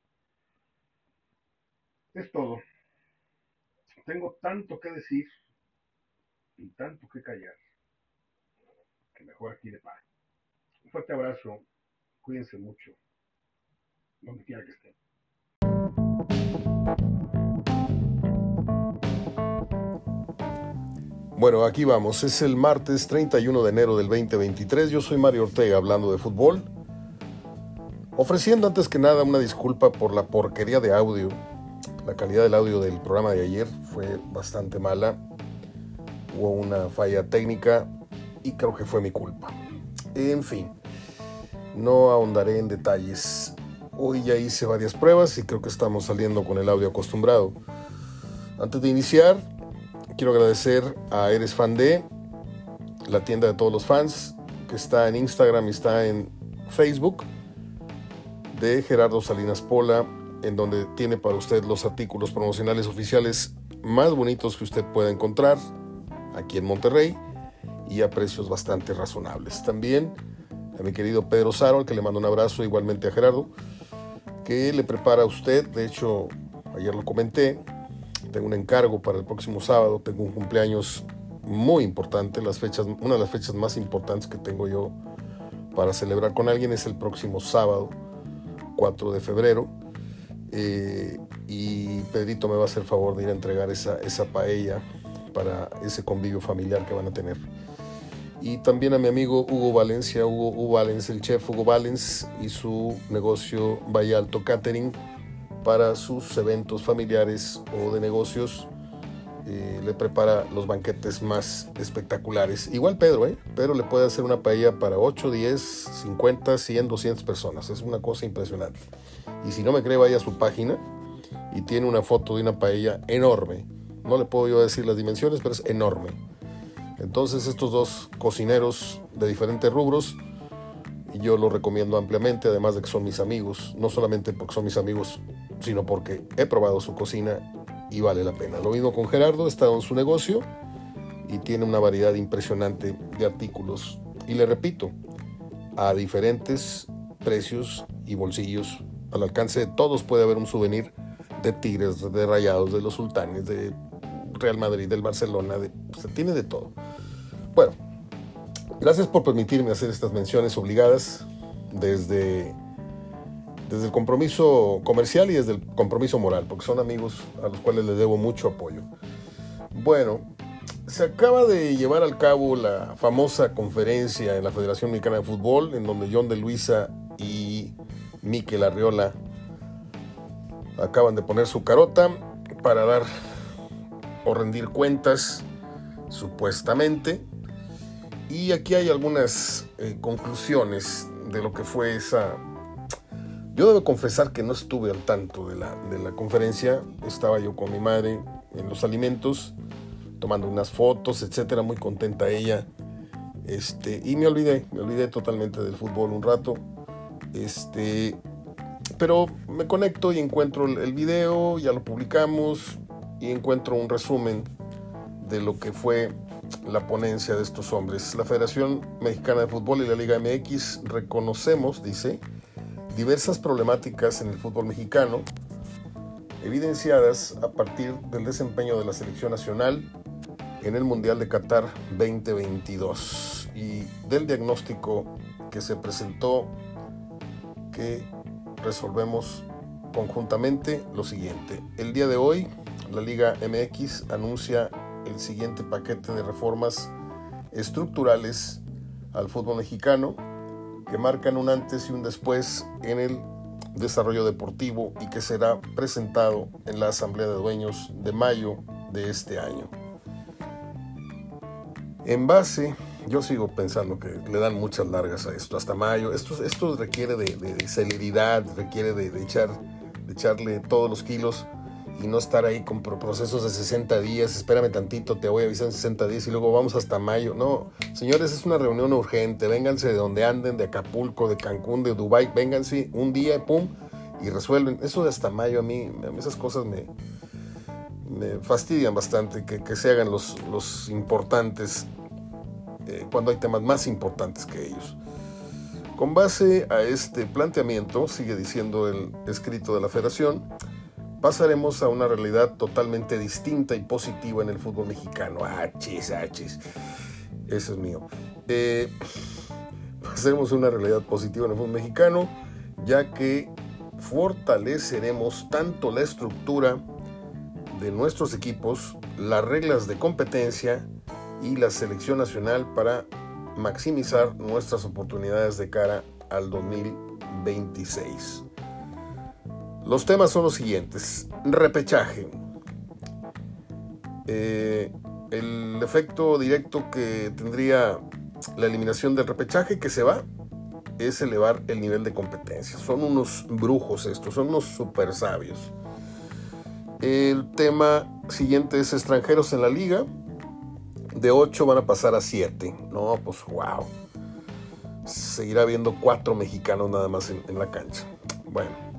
Speaker 1: Es todo. Tengo tanto que decir y tanto que callar mejor aquí de paz. Un fuerte abrazo. Cuídense mucho. Donde quiera que estén. Bueno, aquí vamos. Es el martes 31 de enero del 2023. Yo soy Mario Ortega hablando de fútbol. Ofreciendo antes que nada una disculpa por la porquería de audio. La calidad del audio del programa de ayer fue bastante mala. Hubo una falla técnica y creo que fue mi culpa. En fin, no ahondaré en detalles. Hoy ya hice varias pruebas y creo que estamos saliendo con el audio acostumbrado. Antes de iniciar, quiero agradecer a Eres Fan de, la tienda de todos los fans, que está en Instagram y está en Facebook, de Gerardo Salinas Pola, en donde tiene para usted los artículos promocionales oficiales más bonitos que usted pueda encontrar aquí en Monterrey y a precios bastante razonables. También a mi querido Pedro Saro, al que le mando un abrazo, igualmente a Gerardo, que le prepara a usted, de hecho, ayer lo comenté, tengo un encargo para el próximo sábado, tengo un cumpleaños muy importante, las fechas, una de las fechas más importantes que tengo yo para celebrar con alguien es el próximo sábado, 4 de febrero. Eh, y Pedrito me va a hacer favor de ir a entregar esa, esa paella para ese convivio familiar que van a tener. Y también a mi amigo Hugo Valencia, Hugo, Hugo Valens, el chef Hugo Valens y su negocio Valle Alto Catering para sus eventos familiares o de negocios. Eh, le prepara los banquetes más espectaculares. Igual Pedro, ¿eh? Pedro le puede hacer una paella para 8, 10, 50, 100, 200 personas. Es una cosa impresionante. Y si no me cree, vaya a su página y tiene una foto de una paella enorme. No le puedo yo decir las dimensiones, pero es enorme. Entonces estos dos cocineros de diferentes rubros, yo los recomiendo ampliamente, además de que son mis amigos, no solamente porque son mis amigos, sino porque he probado su cocina y vale la pena. Lo mismo con Gerardo, está en su negocio y tiene una variedad impresionante de artículos. Y le repito, a diferentes precios y bolsillos, al alcance de todos puede haber un souvenir de Tigres, de Rayados, de los Sultanes, de Real Madrid, del Barcelona, de, se tiene de todo. Bueno, gracias por permitirme hacer estas menciones obligadas desde desde el compromiso comercial y desde el compromiso moral, porque son amigos a los cuales les debo mucho apoyo. Bueno, se acaba de llevar al cabo la famosa conferencia en la Federación Mexicana de Fútbol, en donde John de Luisa y Miquel Arriola acaban de poner su carota para dar o rendir cuentas, supuestamente. Y aquí hay algunas eh, conclusiones de lo que fue esa yo debo confesar que no estuve al tanto de la, de la conferencia. Estaba yo con mi madre en los alimentos, tomando unas fotos, etcétera, muy contenta ella. Este, y me olvidé, me olvidé totalmente del fútbol un rato. Este, pero me conecto y encuentro el video, ya lo publicamos y encuentro un resumen de lo que fue la ponencia de estos hombres. La Federación Mexicana de Fútbol y la Liga MX reconocemos, dice, diversas problemáticas en el fútbol mexicano, evidenciadas a partir del desempeño de la selección nacional en el Mundial de Qatar 2022 y del diagnóstico que se presentó que resolvemos conjuntamente lo siguiente. El día de hoy la Liga MX anuncia el siguiente paquete de reformas estructurales al fútbol mexicano que marcan un antes y un después en el desarrollo deportivo y que será presentado en la Asamblea de Dueños de mayo de este año. En base, yo sigo pensando que le dan muchas largas a esto, hasta mayo. Esto, esto requiere de, celeridad, requiere de, echar, de echarle todos los kilos y no estar ahí con procesos de 60 días, espérame tantito, te voy a avisar en 60 días y luego vamos hasta mayo. No, señores, es una reunión urgente, vénganse de donde anden, de Acapulco, de Cancún, de Dubai, vénganse un día, pum, y resuelven. Eso de hasta mayo a mí, esas cosas me, me fastidian bastante, que, se hagan los, los importantes eh, cuando hay temas más importantes que ellos. Con base a este planteamiento, sigue diciendo el escrito de la federación, pasaremos a una realidad totalmente distinta y positiva en el fútbol mexicano. Achis, achis. Eso es mío. Eh, pasaremos a una realidad positiva en el fútbol mexicano, ya que fortaleceremos tanto la estructura de nuestros equipos, las reglas de competencia y la selección nacional para maximizar nuestras oportunidades de cara al 2026. Los temas son los siguientes. Repechaje. Eh, el efecto directo que tendría la eliminación del repechaje que se va es elevar el nivel de competencia. Son unos brujos estos, son unos super sabios. El tema siguiente es extranjeros en la liga. De 8 van a pasar a 7. No, pues wow. Seguirá habiendo 4 mexicanos nada más en la cancha. Bueno.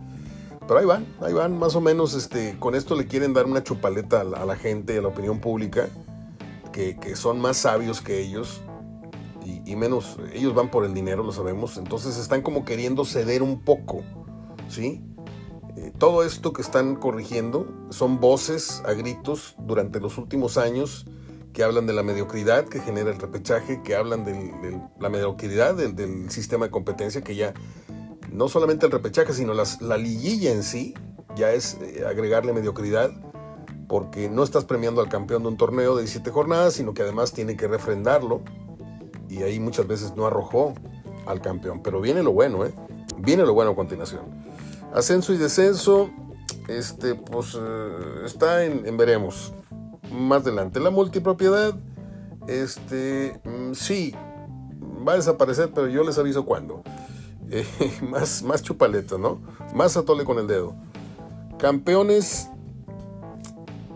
Speaker 1: Pero ahí van, ahí van, más o menos este, con esto le quieren dar una chupaleta a la, gente, a la opinión pública, que, son más sabios que ellos y, menos, ellos van por el dinero, lo sabemos, entonces están como queriendo ceder un poco, ¿sí? Eh, todo esto que están corrigiendo son voces a gritos durante los últimos años que hablan de la mediocridad que genera el repechaje, que hablan de la mediocridad del sistema de competencia que ya no solamente el repechaje, sino la liguilla en sí, ya es eh, agregarle mediocridad, porque no estás premiando al campeón de un torneo de 17 jornadas, sino que además tiene que refrendarlo, y ahí muchas veces no arrojó al campeón. Pero viene lo bueno, ¿eh? Viene lo bueno a continuación. Ascenso y descenso, este, pues eh, está en, veremos. Más adelante. La multipropiedad, este, mm, sí, va a desaparecer, pero yo les aviso cuándo. *laughs* más, más chupaleta, ¿no? Más atole con el dedo. Campeones,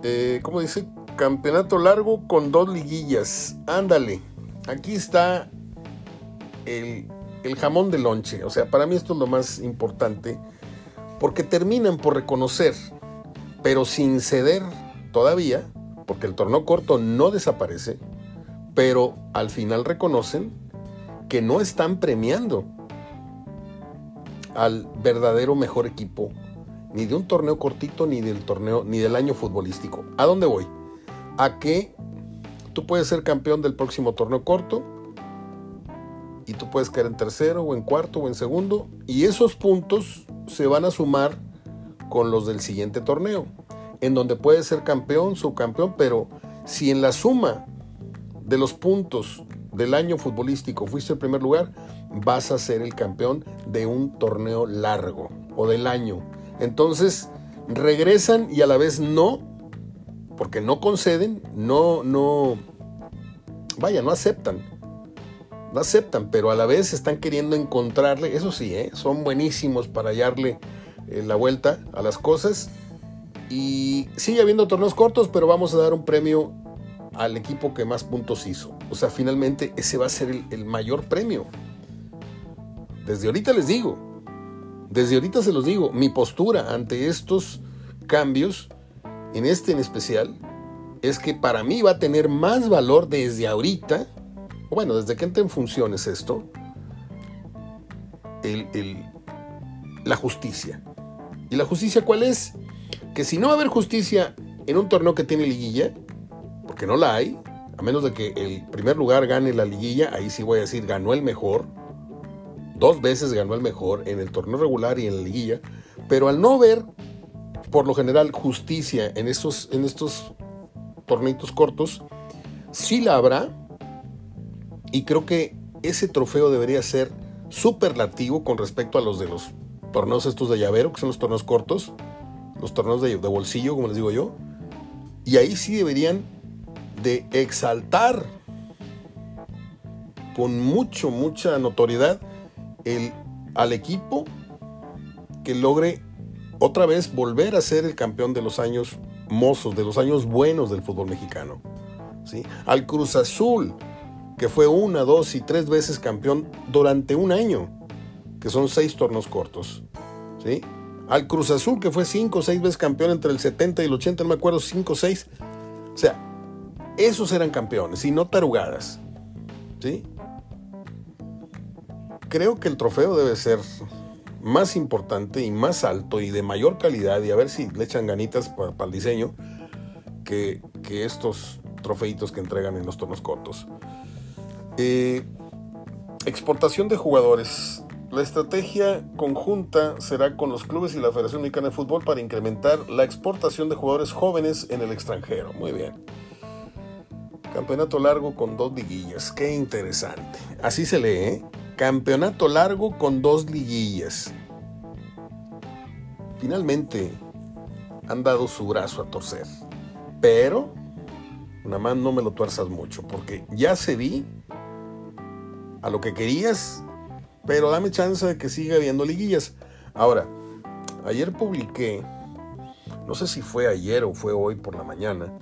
Speaker 1: eh, ¿cómo dice? Campeonato largo con dos liguillas. Ándale, aquí está el, el jamón de lonche. O sea, para mí esto es lo más importante. Porque terminan por reconocer, pero sin ceder todavía, porque el torneo corto no desaparece, pero al final reconocen que no están premiando al verdadero mejor equipo, ni de un torneo cortito, ni del torneo, ni del año futbolístico. ¿A dónde voy? A que tú puedes ser campeón del próximo torneo corto y tú puedes caer en tercero o en cuarto o en segundo y esos puntos se van a sumar con los del siguiente torneo, en donde puedes ser campeón, subcampeón, pero si en la suma de los puntos del año futbolístico fuiste el primer lugar, vas a ser el campeón de un torneo largo o del año. Entonces, regresan y a la vez no, porque no conceden, no, no, vaya, no aceptan. No aceptan, pero a la vez están queriendo encontrarle, eso sí, ¿eh? son buenísimos para hallarle eh, la vuelta a las cosas. Y sigue habiendo torneos cortos, pero vamos a dar un premio al equipo que más puntos hizo. O sea, finalmente ese va a ser el mayor premio. Desde ahorita les digo, desde ahorita se los digo, mi postura ante estos cambios, en este en especial, es que para mí va a tener más valor desde ahorita, bueno, desde que entre en funciones esto, la justicia. ¿Y la justicia cuál es? Que si no va a haber justicia en un torneo que tiene liguilla, porque no la hay, a menos de que el primer lugar gane la liguilla, ahí sí voy a decir ganó el mejor, Dos veces ganó el mejor en el torneo regular y en la liguilla, pero al no ver, por lo general, justicia en estos, en estos torneitos cortos, sí la habrá. Y creo que ese trofeo debería ser superlativo con respecto a los de los torneos estos de llavero, que son los torneos cortos, los torneos de, bolsillo, como les digo yo. Y ahí sí deberían de exaltar con mucho, mucha notoriedad al equipo que logre otra vez volver a ser el campeón de los años mozos, de los años buenos del fútbol mexicano. ¿sí? Al Cruz Azul, que fue una, dos y tres veces campeón durante un año, que son seis tornos cortos. ¿sí? Al Cruz Azul, que fue cinco o seis veces campeón entre el 70 y el 80, no me acuerdo, cinco o seis. O sea, esos eran campeones y no tarugadas. ¿sí? Creo que el trofeo debe ser más importante y más alto y de mayor calidad y a ver si le echan ganitas para, el diseño que, estos trofeitos que entregan en los tornos cortos. Eh, exportación de jugadores. La estrategia conjunta será con los clubes y la Federación Mexicana de Fútbol para incrementar la exportación de jugadores jóvenes en el extranjero. Muy bien. Campeonato largo con dos liguillas. Qué interesante. Así se lee, ¿eh? Campeonato largo con dos liguillas. Finalmente han dado su brazo a torcer. Pero, nada más no me lo tuerzas mucho, porque ya se vi a lo que querías pero dame chance de que siga habiendo liguillas. Ahora, ayer publiqué, no sé si fue ayer o fue hoy por la mañana,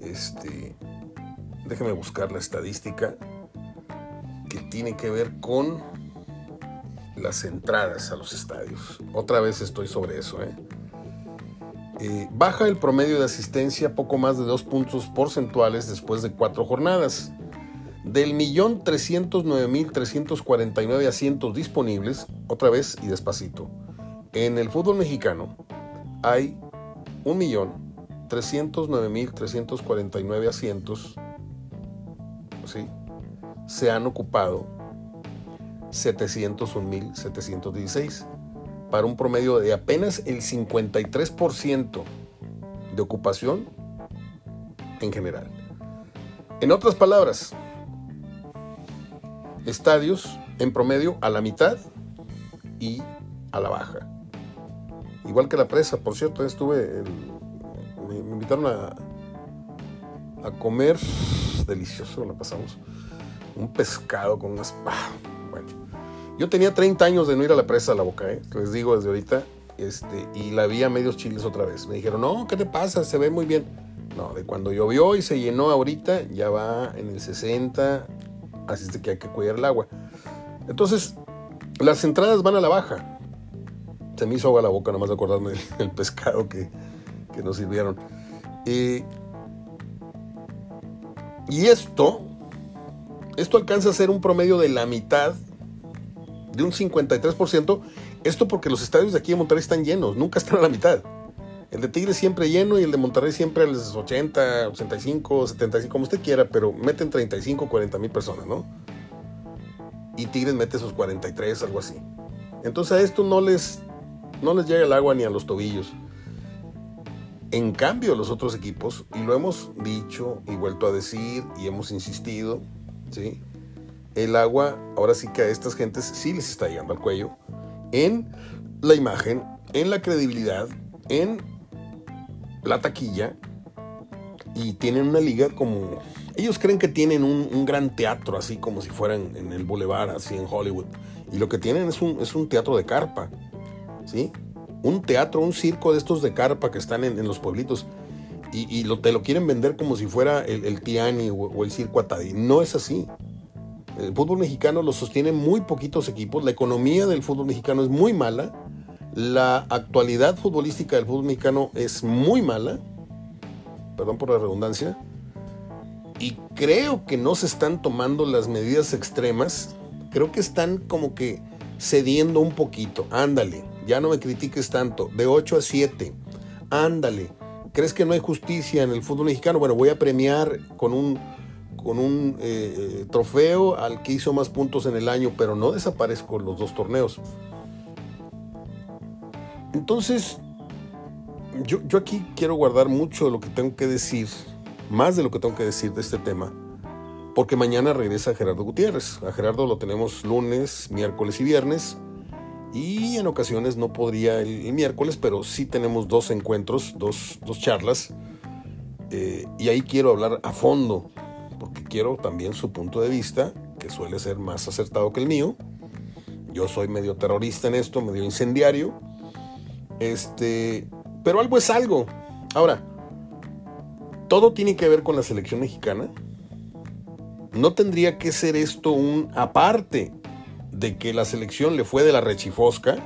Speaker 1: este, déjame buscar la estadística que tiene que ver con las entradas a los estadios. Otra vez estoy sobre eso. ¿eh? Eh, baja el promedio de asistencia poco más de dos puntos porcentuales después de cuatro jornadas. Del millón trescientos nueve mil trescientos cuarenta y nueve asientos disponibles, otra vez y despacito, en el fútbol mexicano hay un millón trescientos nueve mil trescientos cuarenta y nueve asientos, ¿sí? Se han ocupado 701.716 para un promedio de apenas el 53% de ocupación en general. En otras palabras, estadios en promedio a la mitad y a la baja. Igual que la presa, por cierto, estuve, me, invitaron a, a comer, delicioso, la pasamos, un pescado con unas... Bueno, yo tenía 30 años de no ir a la presa a la boca, ¿eh? les digo desde ahorita, este, y la vi a medios chiles otra vez. Me dijeron, no, ¿qué te pasa? Se ve muy bien. No, de cuando llovió y se llenó ahorita, ya va en el 60, así es de que hay que cuidar el agua. Entonces, las entradas van a la baja. Se me hizo agua la boca nomás de acordarme del, pescado que, nos sirvieron. y esto, esto alcanza a ser un promedio de la mitad, de un 53%. Esto porque los estadios de aquí en Monterrey están llenos, nunca están a la mitad. El de Tigre siempre lleno y el de Monterrey siempre a los 80, 85, 75, como usted quiera, pero meten 35, 40 mil personas, ¿no? Y Tigres mete sus 43, algo así. Entonces a esto no les, no les llega el agua ni a los tobillos. En cambio, los otros equipos, y lo hemos dicho y vuelto a decir y hemos insistido, ¿sí? El agua, ahora sí que a estas gentes sí les está llegando al cuello en la imagen, en la credibilidad, en la taquilla y tienen una liga como... Ellos creen que tienen un, gran teatro, así como si fueran en el Boulevard, así en Hollywood. Y lo que tienen es un, es un teatro de carpa, ¿sí? Un teatro, un circo de estos de carpa que están en, los pueblitos. Y, te lo quieren vender como si fuera el, Tiani o, el Circo Atadi. No es así. El fútbol mexicano lo sostienen muy poquitos equipos. La economía del fútbol mexicano es muy mala la actualidad futbolística del fútbol mexicano es muy mala, perdón por la redundancia, y creo que no se están tomando las medidas extremas, creo que están como que cediendo un poquito, ándale, ya no me critiques tanto, de 8 a 7, ándale, ¿crees que no hay justicia en el fútbol mexicano? Bueno, voy a premiar con un, con un eh, trofeo al que hizo más puntos en el año, pero no desaparezco los dos torneos. Entonces, yo, aquí quiero guardar mucho de lo que tengo que decir, más de lo que tengo que decir de este tema, porque mañana regresa Gerardo Gutiérrez. A Gerardo lo tenemos lunes, miércoles y viernes, y en ocasiones no podría el, miércoles, pero sí tenemos dos encuentros, dos, charlas, eh, y ahí quiero hablar a fondo, porque quiero también su punto de vista, que suele ser más acertado que el mío. Yo soy medio terrorista en esto, medio incendiario este, pero algo es algo. Ahora, todo tiene que ver con la selección mexicana. No tendría que ser esto un aparte de que la selección le fue de la rechifosca.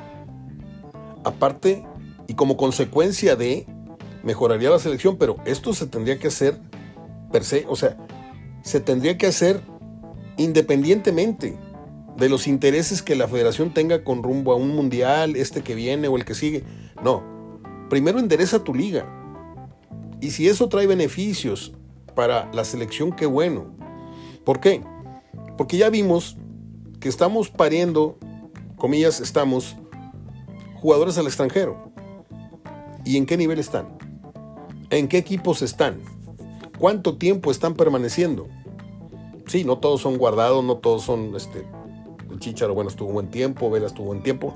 Speaker 1: Aparte y como consecuencia de mejoraría la selección, pero esto se tendría que hacer per se, o sea, se tendría que hacer independientemente de los intereses que la federación tenga con rumbo a un mundial, este que viene o el que sigue. No, primero endereza tu liga. Y si eso trae beneficios para la selección, qué bueno. ¿Por qué? Porque ya vimos que estamos pariendo, comillas, estamos jugadores al extranjero. ¿Y en qué nivel están? ¿En qué equipos están? ¿Cuánto tiempo están permaneciendo? Sí, no todos son guardados, no todos son este, el Chicharo, bueno, estuvo buen tiempo, Vela estuvo buen tiempo.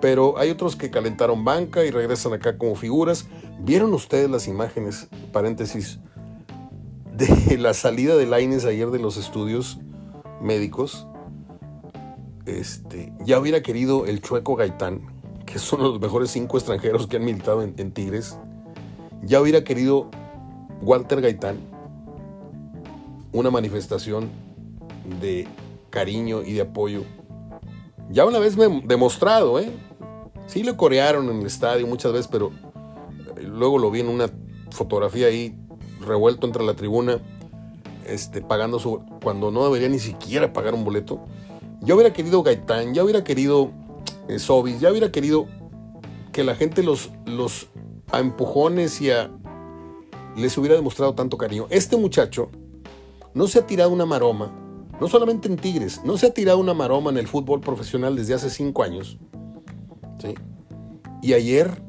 Speaker 1: Pero hay otros que calentaron banca y regresan acá como figuras. ¿Vieron ustedes las imágenes, paréntesis, de la salida de Laines ayer de los estudios médicos? Este, ya hubiera querido el Chueco Gaitán, que son los mejores cinco extranjeros que han militado en, Tigres. Ya hubiera querido Walter Gaitán una manifestación de cariño y de apoyo. Ya una vez me demostrado, ¿eh? Sí lo corearon en el estadio muchas veces, pero eh, luego lo vi en una fotografía ahí revuelto entre la tribuna, este, pagando su. cuando no debería ni siquiera pagar un boleto. Yo hubiera querido Gaitán, ya hubiera querido eh, Sobis, ya hubiera querido que la gente los, los empujones y les hubiera demostrado tanto cariño. Este muchacho no se ha tirado una maroma no solamente en Tigres, no se ha tirado una maroma en el fútbol profesional desde hace cinco años. ¿sí? Y ayer,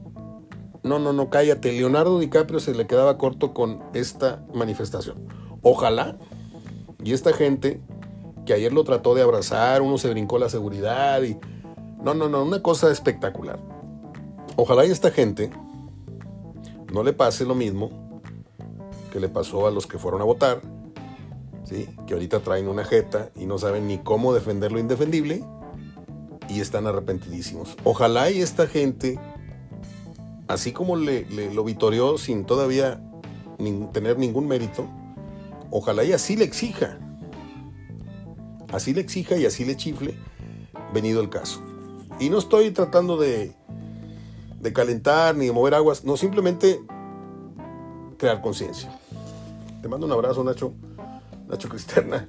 Speaker 1: no, no, no, cállate, Leonardo DiCaprio se le quedaba corto con esta manifestación. Ojalá, y esta gente que ayer lo trató de abrazar, uno se brincó la seguridad y... No, no, no, una cosa espectacular. Ojalá y esta gente no le pase lo mismo que le pasó a los que fueron a votar que ahorita traen una jeta y no saben ni cómo defender lo indefendible y están arrepentidísimos. Ojalá y esta gente, así como le, lo vitoreó sin todavía tener ningún mérito, ojalá y así le exija. Así le exija y así le chifle, venido el caso. Y no estoy tratando de, de calentar ni de mover aguas, no, simplemente crear conciencia. Te mando un abrazo, Nacho. Nacho Cristerna.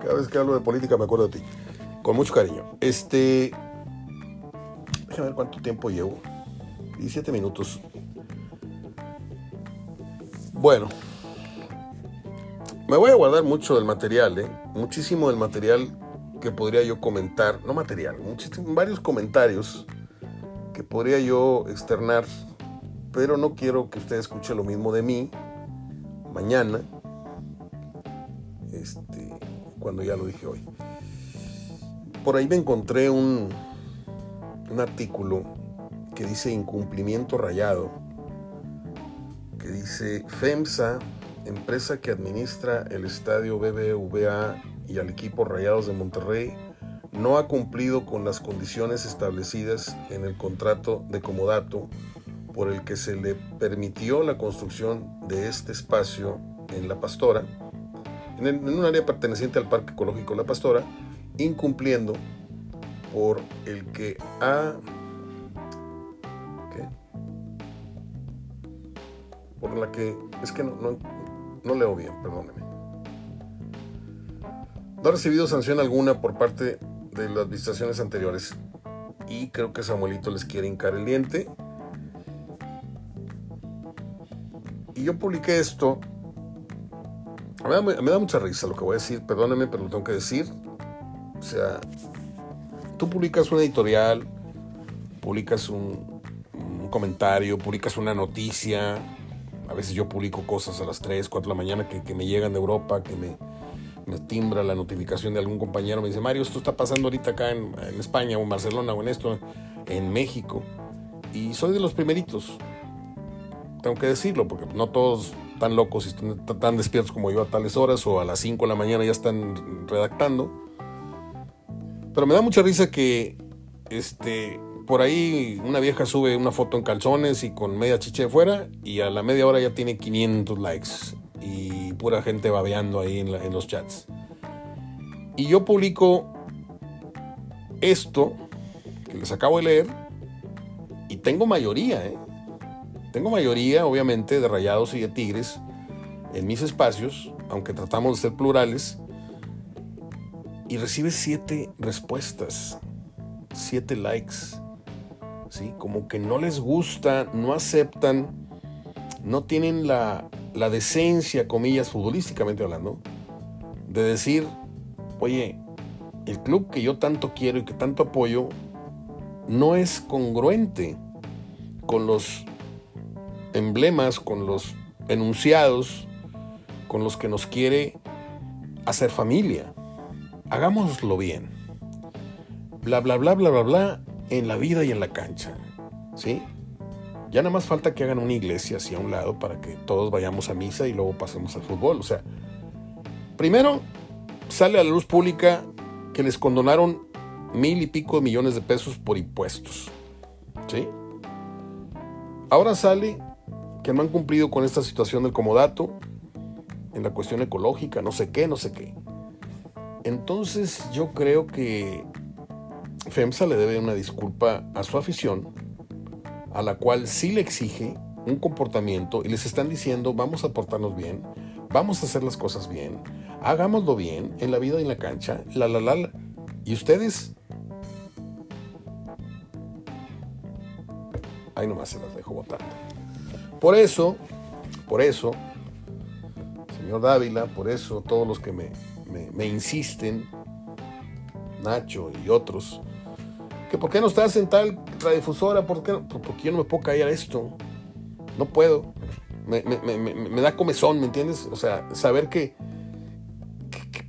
Speaker 1: Cada vez que hablo de política me acuerdo de ti. Con mucho cariño. Este. Déjame ver cuánto tiempo llevo. 17 minutos. Bueno. Me voy a guardar mucho del material, ¿eh? Muchísimo del material que podría yo comentar. No material, varios comentarios que podría yo externar. Pero no quiero que usted escuche lo mismo de mí mañana este, cuando ya lo dije hoy. Por ahí me encontré un, un artículo que dice incumplimiento rayado, que dice FEMSA, empresa que administra el estadio BBVA y al equipo Rayados de Monterrey, no ha cumplido con las condiciones establecidas en el contrato de comodato por el que se le permitió la construcción de este espacio en La Pastora en, un área perteneciente al Parque Ecológico La Pastora, incumpliendo por el que ha... ¿qué? Por la que... Es que no, leo bien, perdóneme. No ha recibido sanción alguna por parte de las administraciones anteriores. Y creo que Samuelito les quiere hincar el diente. Y yo publiqué esto me da, mucha risa lo que voy a decir, perdónenme, pero lo tengo que decir. O sea, tú publicas una editorial, publicas un, comentario, publicas una noticia. A veces yo publico cosas a las 3, 4 de la mañana que, me llegan de Europa, que me, timbra la notificación de algún compañero. Me dice, Mario, esto está pasando ahorita acá en, en España o en Barcelona o en esto, en México. Y soy de los primeritos. Tengo que decirlo, porque no todos tan locos y están tan despiertos como yo a tales horas o a las 5 de la mañana ya están redactando. Pero me da mucha risa que este, por ahí una vieja sube una foto en calzones y con media chiche de fuera y a la media hora ya tiene 500 likes y pura gente babeando ahí en, en los chats. Y yo publico esto que les acabo de leer y tengo mayoría, ¿eh? Tengo mayoría, obviamente, de rayados y de tigres en mis espacios, aunque tratamos de ser plurales. y recibe siete respuestas, siete likes. Como que no les gusta, no aceptan, no tienen la, la decencia, comillas, futbolísticamente hablando, de decir, oye, el club que yo tanto quiero y que tanto apoyo no es congruente con los emblemas, con los enunciados, con los que nos quiere hacer familia. Hagámoslo bien. Bla, bla, bla, bla, bla, bla, en la vida y en la cancha. ¿Sí? Ya nada más falta que hagan una iglesia así a un lado para que todos vayamos a misa y luego pasemos al fútbol. O sea, primero sale a la luz pública que les condonaron mil y pico de millones de pesos por impuestos. ¿Sí? Ahora sale que no han cumplido con esta situación del comodato en la cuestión ecológica, no sé qué, no sé qué. Entonces yo creo que FEMSA le debe una disculpa a su afición, a la cual sí le exige un comportamiento y les están diciendo vamos a portarnos bien, vamos a hacer las cosas bien, hagámoslo bien en la vida y en la cancha, la la la. Y ustedes, ahí nomás se las dejo votando. Por eso, por eso, señor Dávila, por eso todos los que me, me, insisten, Nacho y otros, que por qué no estás en tal radiodifusora, ¿Por qué, porque yo no me puedo caer a esto, no puedo, me, me, da comezón, ¿me entiendes? O sea, saber que,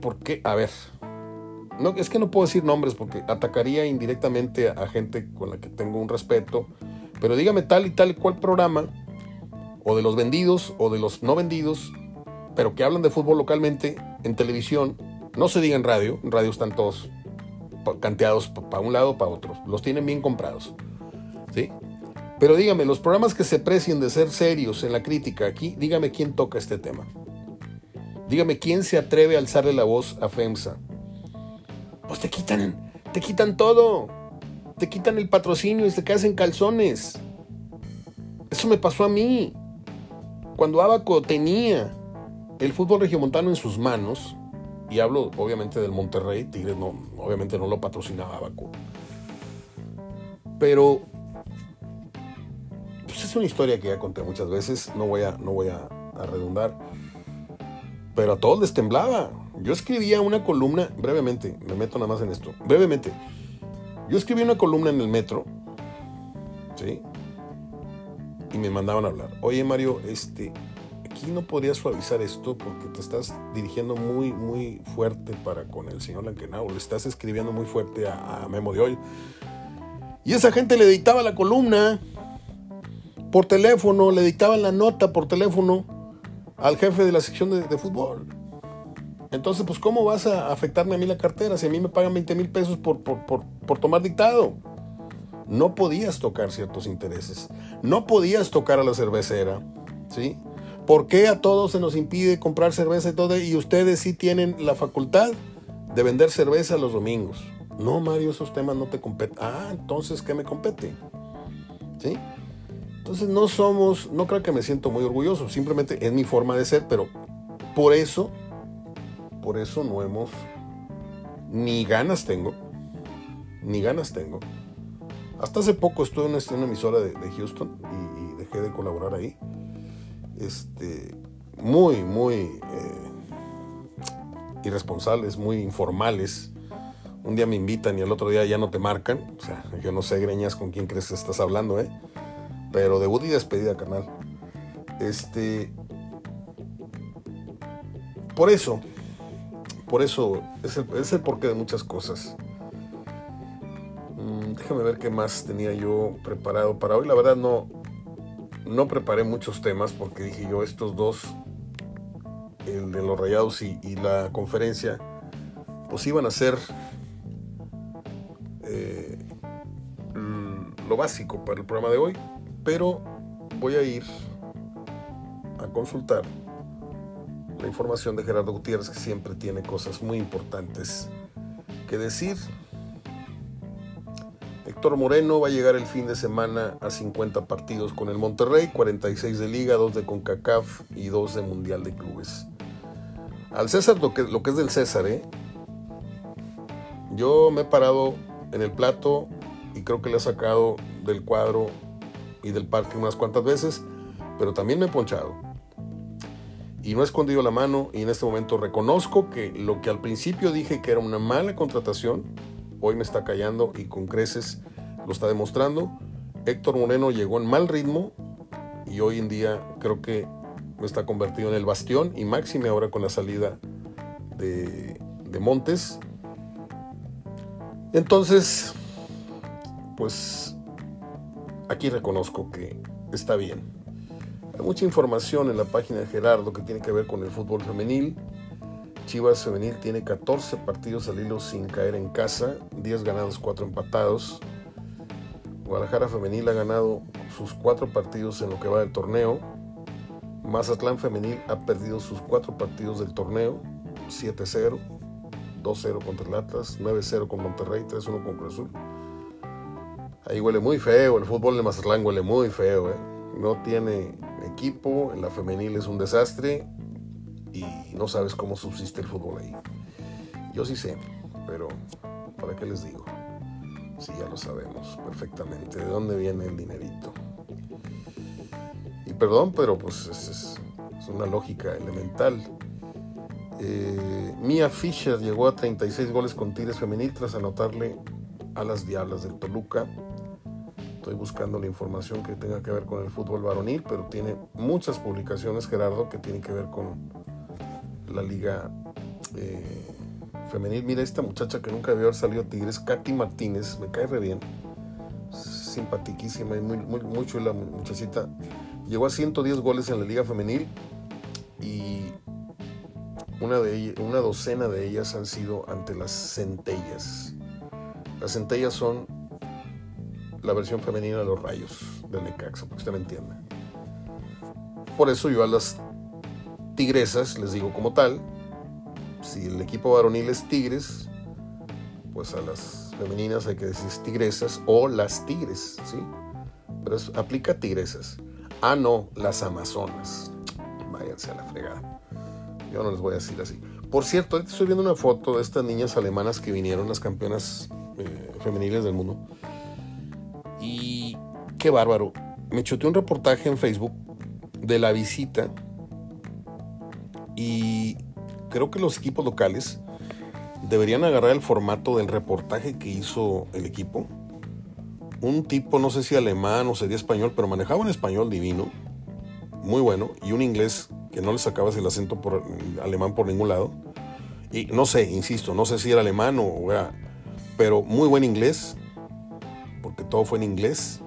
Speaker 1: ¿por qué? A ver, no, es que no puedo decir nombres porque atacaría indirectamente a, gente con la que tengo un respeto, pero dígame tal y tal y cual programa, o de los vendidos o de los no vendidos, pero que hablan de fútbol localmente en televisión, no se diga en radio, en radio están todos canteados para un lado para otro, los tienen bien comprados. ¿Sí? Pero dígame, los programas que se precien de ser serios en la crítica aquí, dígame quién toca este tema. Dígame quién se atreve a alzarle la voz a FEMSA. Pues te quitan, te quitan todo. Te quitan el patrocinio y te quedas en calzones. Eso me pasó a mí. Cuando Abaco tenía el fútbol regiomontano en sus manos, y hablo obviamente del Monterrey, Tigres no, obviamente no lo patrocinaba. Pero pues es una historia que ya conté muchas veces, no voy a, no voy a, redundar. Pero a todos les temblaba. Yo escribía una columna, brevemente, me meto nada más en esto, brevemente. Yo escribí una columna en el metro, ¿sí? Y me mandaban a hablar. Oye, Mario, este, aquí no podrías suavizar esto porque te estás dirigiendo muy, muy fuerte para con el señor Lankenau. Le estás escribiendo muy fuerte a, Memo de hoy. Y esa gente le dictaba la columna por teléfono, le dictaban la nota por teléfono al jefe de la sección de, fútbol. Entonces, pues, ¿cómo vas a afectarme a mí la cartera si a mí me pagan 20 mil pesos por, por, por tomar dictado? No podías tocar ciertos intereses. No podías tocar a la cervecera. ¿Sí? ¿Por qué a todos se nos impide comprar cerveza y todo? Y ustedes sí tienen la facultad de vender cerveza los domingos. No, Mario, esos temas no te competen. Ah, entonces, ¿qué me compete? ¿Sí? Entonces no somos, no creo que me siento muy orgulloso, simplemente es mi forma de ser, pero por eso, por eso no hemos, ni ganas tengo, ni ganas tengo. Hasta hace poco estuve en una, emisora de, Houston y dejé de colaborar ahí este, muy, muy eh, irresponsables, muy informales. Un día me invitan y el otro día ya no te marcan. O sea, yo no sé, Greñas, con quién crees que estás hablando, ¿eh? Pero debut y despedida, canal. Este. Por eso, por eso, es el, es el porqué de muchas cosas. Mm, déjame ver qué más tenía yo preparado para hoy. La verdad no, no preparé muchos temas porque dije yo estos dos, el de los rayados y, la conferencia, pues iban a ser eh, lo básico para el programa de hoy, pero voy a ir a consultar la información de Gerardo Gutiérrez que siempre tiene cosas muy importantes que decir Héctor Moreno va a llegar el fin de semana a 50 partidos con el Monterrey, 46 de Liga, 2 de CONCACAF y 2 de Mundial de Clubes. Al César lo que, es del César, ¿eh? Yo me he parado en el plato y creo que le he sacado del cuadro y del parque unas cuantas veces, pero también me he ponchado. Y no he escondido la mano y en este momento reconozco que lo que al principio dije que era una mala contratación, hoy me está callando y con creces lo está demostrando. Héctor Moreno llegó en mal ritmo y hoy en día creo que está convertido en el bastión y máxime ahora con la salida de, de Montes. Entonces, pues aquí reconozco que está bien. Hay mucha información en la página de Gerardo que tiene que ver con el fútbol femenil. Chivas Femenil tiene 14 partidos al hilo sin caer en casa, 10 ganados, 4 empatados. Guadalajara Femenil ha ganado sus 4 partidos en lo que va del torneo. Mazatlán Femenil ha perdido sus 4 partidos del torneo, 7-0, 2-0 contra el Atlas, 9-0 con Monterrey, 3-1 con Cruz Azul. Ahí huele muy feo, el fútbol de Mazatlán huele muy feo. ¿eh? No tiene equipo, la femenil es un desastre no sabes cómo subsiste el fútbol ahí. Yo sí sé, pero ¿para qué les digo? Si ya lo sabemos perfectamente, de dónde viene el dinerito. Y perdón, pero pues es, una lógica elemental. Eh, Mia Fischer llegó a 36 goles con Tigres Femenil tras anotarle a las Diablas del Toluca Estoy buscando la información que tenga que ver con el fútbol varonil, pero tiene muchas publicaciones, Gerardo, que tienen que ver con la liga eh, femenil. Mira, esta muchacha que nunca había haber salido Tigres, Katy Martínez, me cae re bien. Simpatiquísima y muy, muy, chula muchachita. Llegó a 110 goles en la liga femenil y una, de ellas, una docena de ellas han sido ante las centellas. Las centellas son la versión femenina de los rayos del Necaxa, para que usted me entienda. Por eso yo a las tigresas les digo como tal, si el equipo varonil es tigres, pues a las femeninas hay que decir tigresas o las tigres, ¿sí? Pero eso aplica tigresas. Ah, no, las amazonas. Váyanse a la fregada. Yo no les voy a decir así. Por cierto, estoy viendo una foto de estas niñas alemanas que vinieron, las campeonas eh, femeniles del mundo. Y qué bárbaro. Me choteé un reportaje en Facebook de la visita y creo que los equipos locales deberían agarrar el formato del reportaje que hizo el equipo. Un tipo, no sé si alemán o sería español, pero manejaba un español divino, muy bueno, y un inglés que no le sacabas el acento por alemán por ningún lado. Y no sé, insisto, no sé si era alemán o era, pero muy buen inglés, porque todo fue en inglés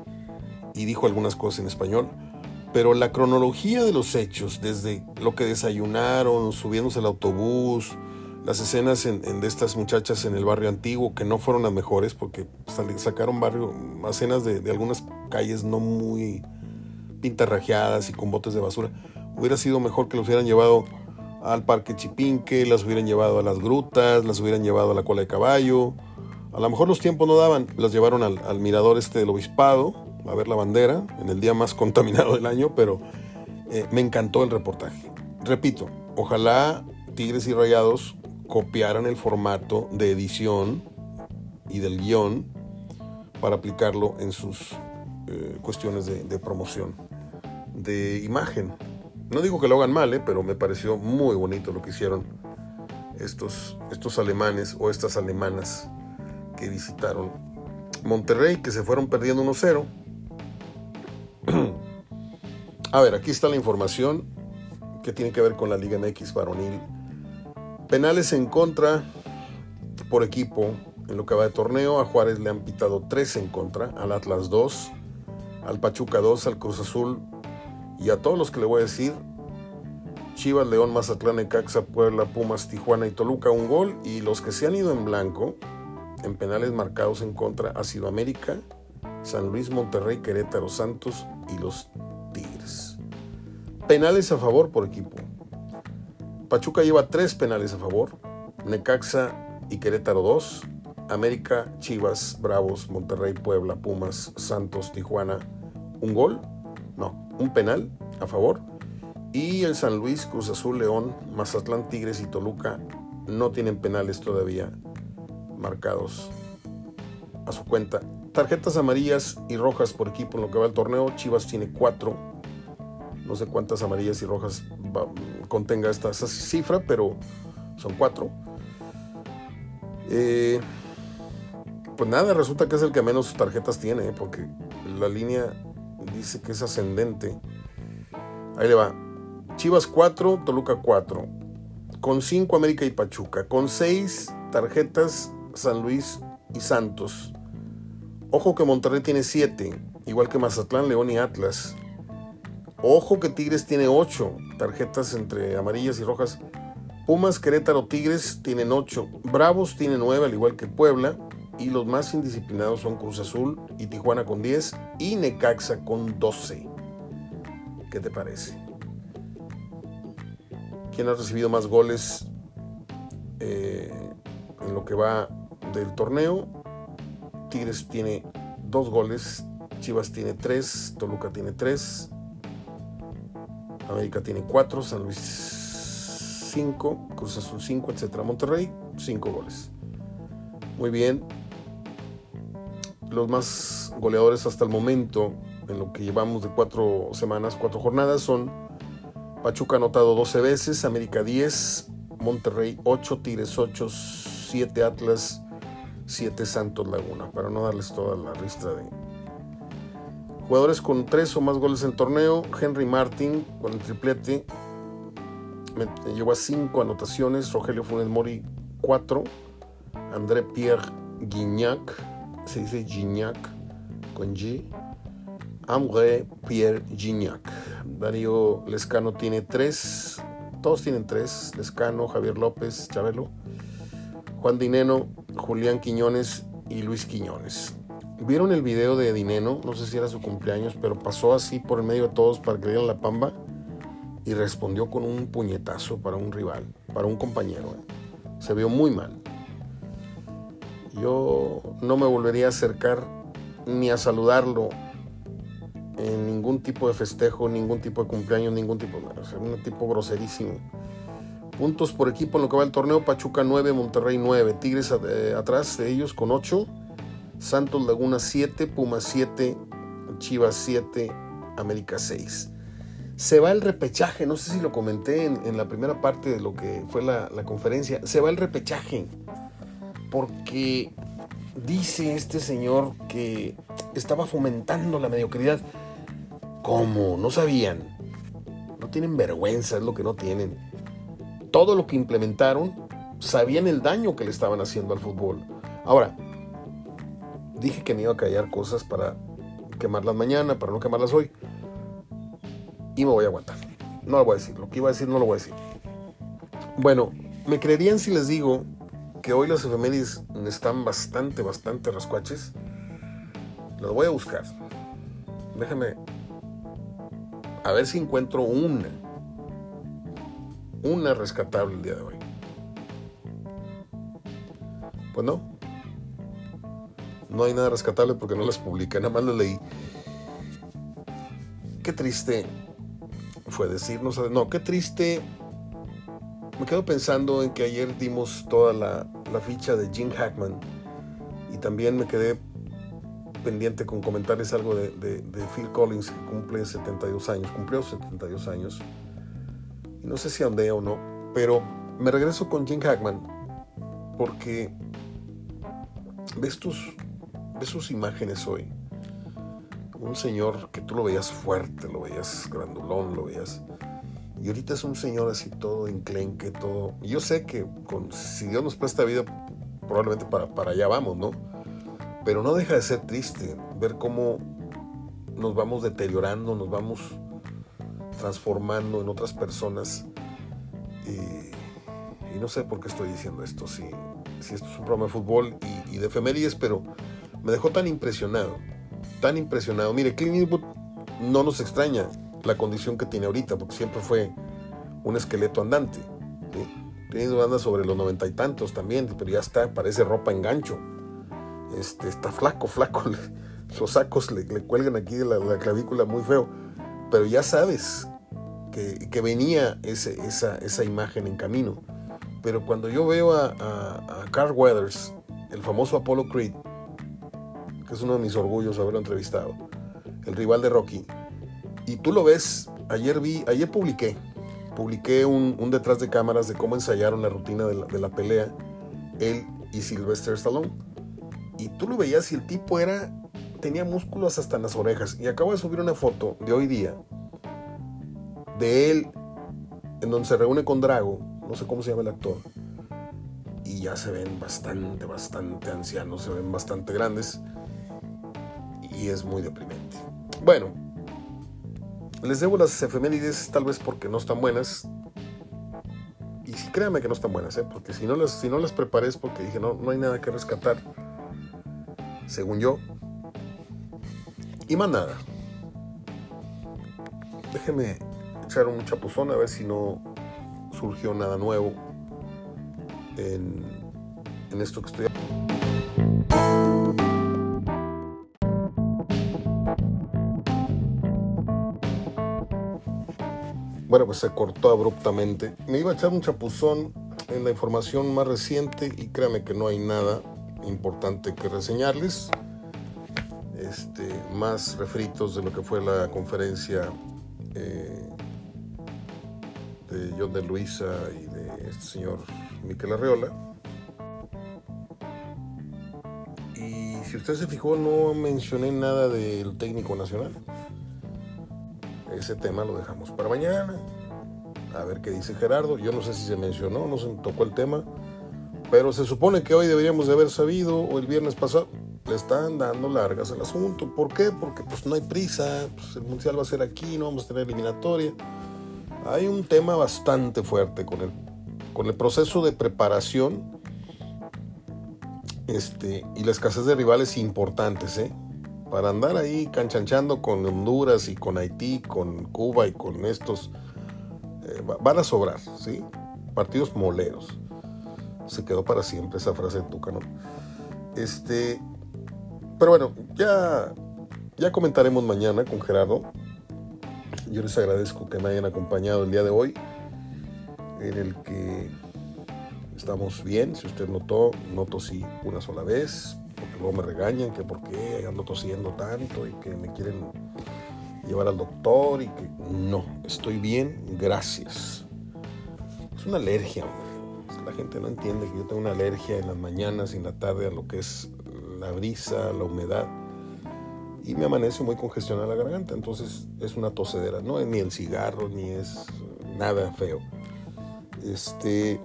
Speaker 1: y dijo algunas cosas en español. Pero la cronología de los hechos, desde lo que desayunaron, subiéndose al autobús, las escenas en, de estas muchachas en el barrio antiguo, que no fueron las mejores, porque sacaron barrio, escenas de, de algunas calles no muy pintarrajeadas y con botes de basura. Hubiera sido mejor que los hubieran llevado al parque Chipinque, las hubieran llevado a las grutas, las hubieran llevado a la cola de caballo, a lo mejor los tiempos no daban, las llevaron al, al, mirador este del obispado a ver la bandera en el día más *laughs* contaminado del año, pero eh, me encantó el reportaje. Repito, ojalá Tigres y Rayados copiaran el formato de edición y del guion para aplicarlo en sus eh, cuestiones de, de, promoción, de imagen. No digo que lo hagan mal, eh, pero me pareció muy bonito lo que hicieron estos, estos alemanes o estas alemanas que visitaron Monterrey, que se fueron perdiendo 1-0. A ver, aquí está la información que tiene que ver con la Liga MX varonil. Penales en contra por equipo en lo que va de torneo. A Juárez le han pitado 3 en contra, al Atlas 2, al Pachuca 2, al Cruz Azul y a todos los que le voy a decir. Chivas, León, Mazatlán, Ecaxa, Puebla, Pumas, Tijuana y Toluca un gol. Y los que se han ido en blanco en penales marcados en contra ha sido América, San Luis, Monterrey, Querétaro, Santos y los Tigres. Penales a favor por equipo. Pachuca lleva tres penales a favor, Necaxa y Querétaro dos, América, Chivas, Bravos, Monterrey, Puebla, Pumas, Santos, Tijuana, un gol, no, un penal a favor. Y el San Luis, Cruz Azul, León, Mazatlán, Tigres y Toluca no tienen penales todavía marcados a su cuenta. Tarjetas amarillas y rojas por equipo en lo que va el torneo. Chivas tiene cuatro. No sé cuántas amarillas y rojas contenga esta, cifra, pero son cuatro. Eh, pues nada, resulta que es el que menos tarjetas tiene, ¿eh? porque la línea dice que es ascendente. Ahí le va. Chivas 4, Toluca 4. Con 5 América y Pachuca. Con 6 tarjetas San Luis y Santos. Ojo que Monterrey tiene 7, igual que Mazatlán, León y Atlas. Ojo que Tigres tiene 8 tarjetas entre amarillas y rojas. Pumas, Querétaro, Tigres tienen 8. Bravos tiene 9, al igual que Puebla. Y los más indisciplinados son Cruz Azul y Tijuana con 10 y Necaxa con 12. ¿Qué te parece? ¿Quién ha recibido más goles eh, en lo que va del torneo? Tigres tiene 2 goles, Chivas tiene 3, Toluca tiene 3, América tiene 4, San Luis 5, Cruz Azul 5, etc. Monterrey 5 goles. Muy bien, los más goleadores hasta el momento, en lo que llevamos de cuatro semanas, cuatro jornadas, son Pachuca anotado 12 veces, América 10, Monterrey 8, Tigres 8, 7 Atlas, 7 Santos Laguna, para no darles toda la ristra de jugadores con 3 o más goles en torneo. Henry Martin con el triplete me llevó a 5 anotaciones, Rogelio Funes Mori 4, André Pierre Guignac se dice Gignac con G. André Pierre Gignac. Darío Lescano tiene tres. Todos tienen tres. Lescano, Javier López, Chabelo. Juan Dineno, Julián Quiñones y Luis Quiñones. ¿Vieron el video de Dineno? No sé si era su cumpleaños, pero pasó así por el medio de todos para que dieran la pamba y respondió con un puñetazo para un rival, para un compañero. ¿eh? Se vio muy mal. Yo no me volvería a acercar ni a saludarlo en ningún tipo de festejo, ningún tipo de cumpleaños, ningún tipo de... O un tipo groserísimo. Puntos por equipo en lo que va el torneo, Pachuca 9, Monterrey 9, Tigres eh, atrás de ellos con 8, Santos Laguna 7, Pumas 7, Chivas 7, América 6. Se va el repechaje, no sé si lo comenté en, la primera parte de lo que fue la, la conferencia, se va el repechaje porque dice este señor que estaba fomentando la mediocridad. ¿Cómo? No sabían. No tienen vergüenza, es lo que no tienen. Todo lo que implementaron, sabían el daño que le estaban haciendo al fútbol. Ahora, dije que me iba a callar cosas para quemarlas mañana, para no quemarlas hoy. Y me voy a aguantar. No lo voy a decir. Lo que iba a decir no lo voy a decir. Bueno, me creerían si les digo que hoy las efemérides están bastante, bastante rascuaches. Las voy a buscar. Déjame a ver si encuentro una. Una rescatable el día de hoy. Pues no. No hay nada rescatable porque no las publiqué, nada más las leí. Qué triste fue decirnos. No, qué triste me quedo pensando en que ayer dimos toda la, ficha de Jim Hackman y también me quedé pendiente con comentarles algo de, Phil Collins que cumple 72 años, cumplió 72 años no sé si andé o no, pero me regreso con Jim Hackman porque ves tus, ves sus imágenes hoy. Un señor que tú lo veías fuerte, lo veías grandulón, lo veías y ahorita es un señor así todo enclenque, todo. yo sé que si Dios nos presta vida, probablemente para, para allá vamos, ¿no? Pero no deja de ser triste ver cómo nos vamos deteriorando, nos vamos transformando en otras personas. Y, no sé por qué estoy diciendo esto, si, si esto es un programa de fútbol y, de efemérides, pero me dejó tan impresionado, tan impresionado. Mire, Clint Eastwood no nos extraña, la condición que tiene ahorita, porque siempre fue un esqueleto andante. Tiene anda sobre los noventa y tantos también, pero ya está, parece ropa en gancho. Este, está flaco, flaco. *laughs* Los sacos le, cuelgan aquí de la, clavícula muy feo. Pero ya sabes que, venía ese, esa, esa, imagen en camino. Pero cuando yo veo a, Carl Weathers el famoso Apollo Creed, que es uno de mis orgullos haberlo entrevistado, el rival de Rocky. Y tú lo ves, ayer vi, ayer publiqué, publiqué un, detrás de cámaras de cómo ensayaron la rutina de la, de la pelea, él y Sylvester Stallone. Y tú lo veías y el tipo era, tenía músculos hasta en las orejas. Y acabo de subir una foto de hoy día, de él, en donde se reúne con Drago, no sé cómo se llama el actor, y ya se ven bastante, bastante ancianos, se ven bastante grandes, y es muy deprimente. Bueno, les debo las efemérides tal vez porque no están buenas, y sí, créanme que no están buenas, ¿eh? porque si no, las, si no las preparé es porque dije, no, no hay nada que rescatar, según yo, y más nada. Déjenme echar un chapuzón a ver si no surgió nada nuevo en, esto que estoy Bueno, pues se cortó abruptamente. Me iba a echar un chapuzón en la información más reciente y créame que no hay nada importante que reseñarles. Este, más refritos de lo que fue la conferencia eh, de John de Luisa y de este señor Miquel Arreola. Y si usted se fijó, no mencioné nada del técnico nacional. Ese tema lo dejamos para mañana. A ver qué dice Gerardo. Yo no sé si se mencionó, no se tocó el tema. Pero se supone que hoy deberíamos de haber sabido, o el viernes pasado, le están dando largas al asunto. ¿Por qué? Porque pues no hay prisa, pues, el Mundial va a ser aquí, no vamos a tener eliminatoria. Hay un tema bastante fuerte con el, con el proceso de preparación este, y la escasez de rivales importantes, ¿eh? Para andar ahí canchanchando con Honduras y con Haití, con Cuba y con estos, eh, van a sobrar, ¿sí? Partidos moleros. Se quedó para siempre esa frase de Tuca, ¿no? Este, pero bueno, ya, ya comentaremos mañana con Gerardo yo les agradezco que me hayan acompañado el día de hoy, en el que estamos bien. Si usted notó, no tosí una sola vez, porque luego me regañan que por qué ando tosiendo tanto y que me quieren llevar al doctor y que no, estoy bien, gracias. Es una alergia, La gente no entiende que yo tengo una alergia en las mañanas y en la tarde a lo que es la brisa, la humedad y me amanece muy congestionada la garganta. Entonces es una tosedera, no es ni el cigarro ni es nada feo. Este,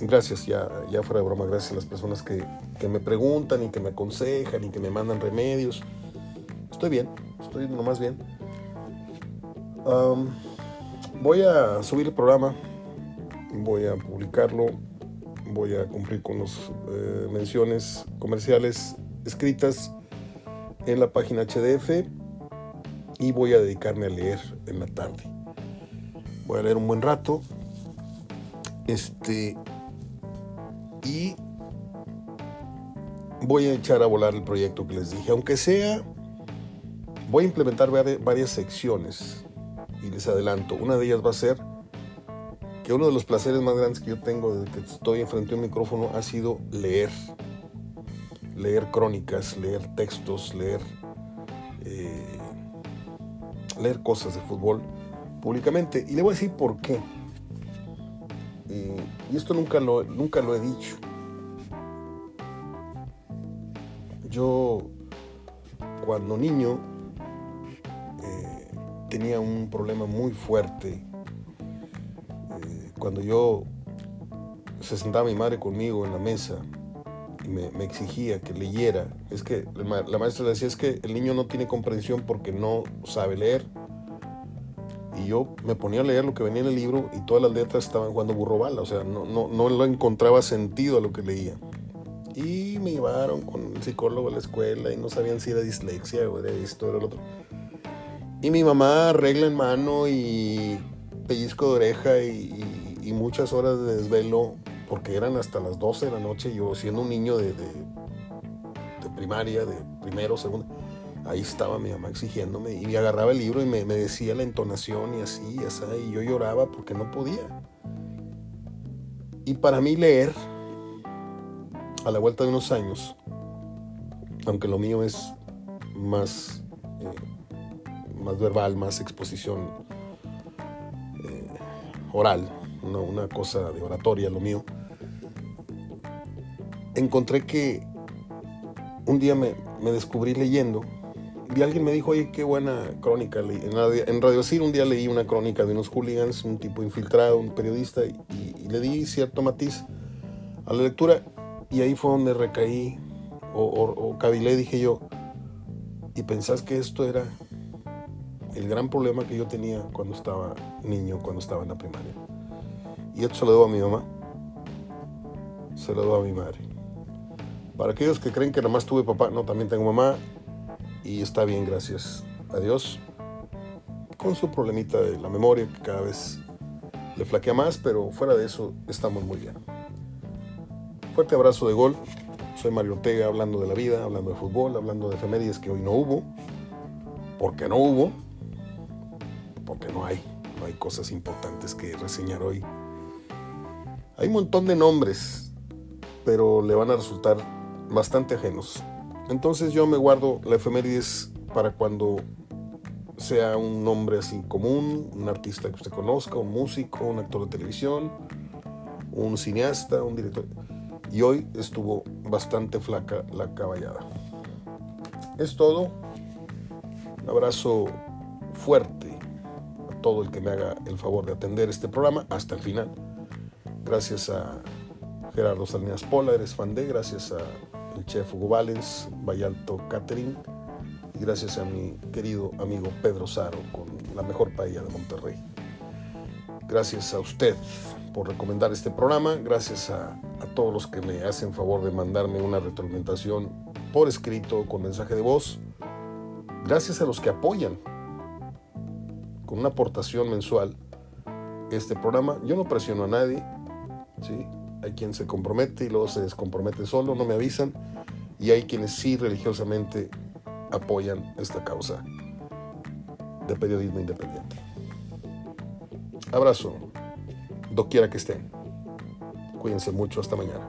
Speaker 1: gracias, ya, ya fuera de broma, gracias a las personas que, me preguntan y que me aconsejan y que me mandan remedios. Estoy bien, estoy nomás bien. voy a subir el programa, voy a publicarlo, voy a cumplir con las eh, menciones comerciales escritas en la página HDF y voy a dedicarme a leer en la tarde. Voy a leer un buen rato. Este y voy a echar a volar el proyecto que les dije, aunque sea voy a implementar varias secciones y les adelanto, una de ellas va a ser que uno de los placeres más grandes que yo tengo desde que estoy enfrente a un micrófono ha sido leer leer crónicas, leer textos, leer, eh, leer cosas de fútbol públicamente. Y le voy a decir por qué. Eh, y esto nunca lo, nunca lo he dicho. Yo, cuando niño, eh, tenía un problema muy fuerte. cuando yo se sentaba mi madre conmigo en la mesa me, exigía que leyera. Es que la maestra decía, es que el niño no tiene comprensión porque no sabe leer. Y yo me ponía a leer lo que venía en el libro y todas las letras estaban jugando burro bala, o sea, no, no, no lo encontraba sentido a lo que leía. Y me llevaron con el psicólogo a la escuela y no sabían si era dislexia o era esto o era lo otro. Y mi mamá regla en mano y pellizco de oreja y, y muchas horas de desvelo porque eran hasta las 12 de la noche, yo siendo un niño de, primaria, de primero, segundo, ahí estaba mi mamá exigiéndome y me agarraba el libro y me, decía la entonación y así, y así, y yo lloraba porque no podía. Y para mí leer a la vuelta de unos años, aunque lo mío es más, eh, más verbal, más exposición eh, oral, una cosa de oratoria lo mío, encontré que un día me, me descubrí leyendo y alguien me dijo, oye, qué buena crónica. En Radio, Cir un día leí una crónica de unos hooligans, un tipo infiltrado, un periodista, y, y le di cierto matiz a la lectura y ahí fue donde recaí o, o, o cavilé, dije yo, y pensás que esto era el gran problema que yo tenía cuando estaba niño, cuando estaba en la primaria. Y esto se lo debo a mi mamá, se lo debo a mi madre. Para aquellos que creen que nada más tuve papá, no, también tengo mamá y está bien, gracias a Dios. Con su problemita de la memoria que cada vez le flaquea más, pero fuera de eso estamos muy bien. Fuerte abrazo de gol. Soy Mario Ortega hablando de la vida, hablando de fútbol, hablando de efemérides que hoy no hubo. Porque no hubo. Porque no hay. No hay cosas importantes que reseñar hoy. Hay un montón de nombres, pero le van a resultar bastante ajenos. Entonces yo me guardo la efemérides para cuando sea un nombre así común, un artista que usted conozca, un músico, un actor de televisión, un cineasta, un director. Y hoy estuvo bastante flaca la caballada. Es todo. Un abrazo fuerte a todo el que me haga el favor de atender este programa hasta el final. Gracias a Gerardo Salinas Pola, eres fan de, gracias a el chef Hugo Valens, Vallalto Catering, y gracias a mi querido amigo Pedro Saro con la mejor paella de Monterrey. Gracias a usted por recomendar este programa, gracias a, a todos los que me hacen favor de mandarme una retroalimentación por escrito con mensaje de voz, gracias a los que apoyan con una aportación mensual este programa. Yo no presiono a nadie, ¿sí? Hay quien se compromete y luego se descompromete solo, no me avisan, y hay quienes sí religiosamente apoyan esta causa de periodismo independiente. Abrazo, doquiera que estén. Cuídense mucho, hasta mañana.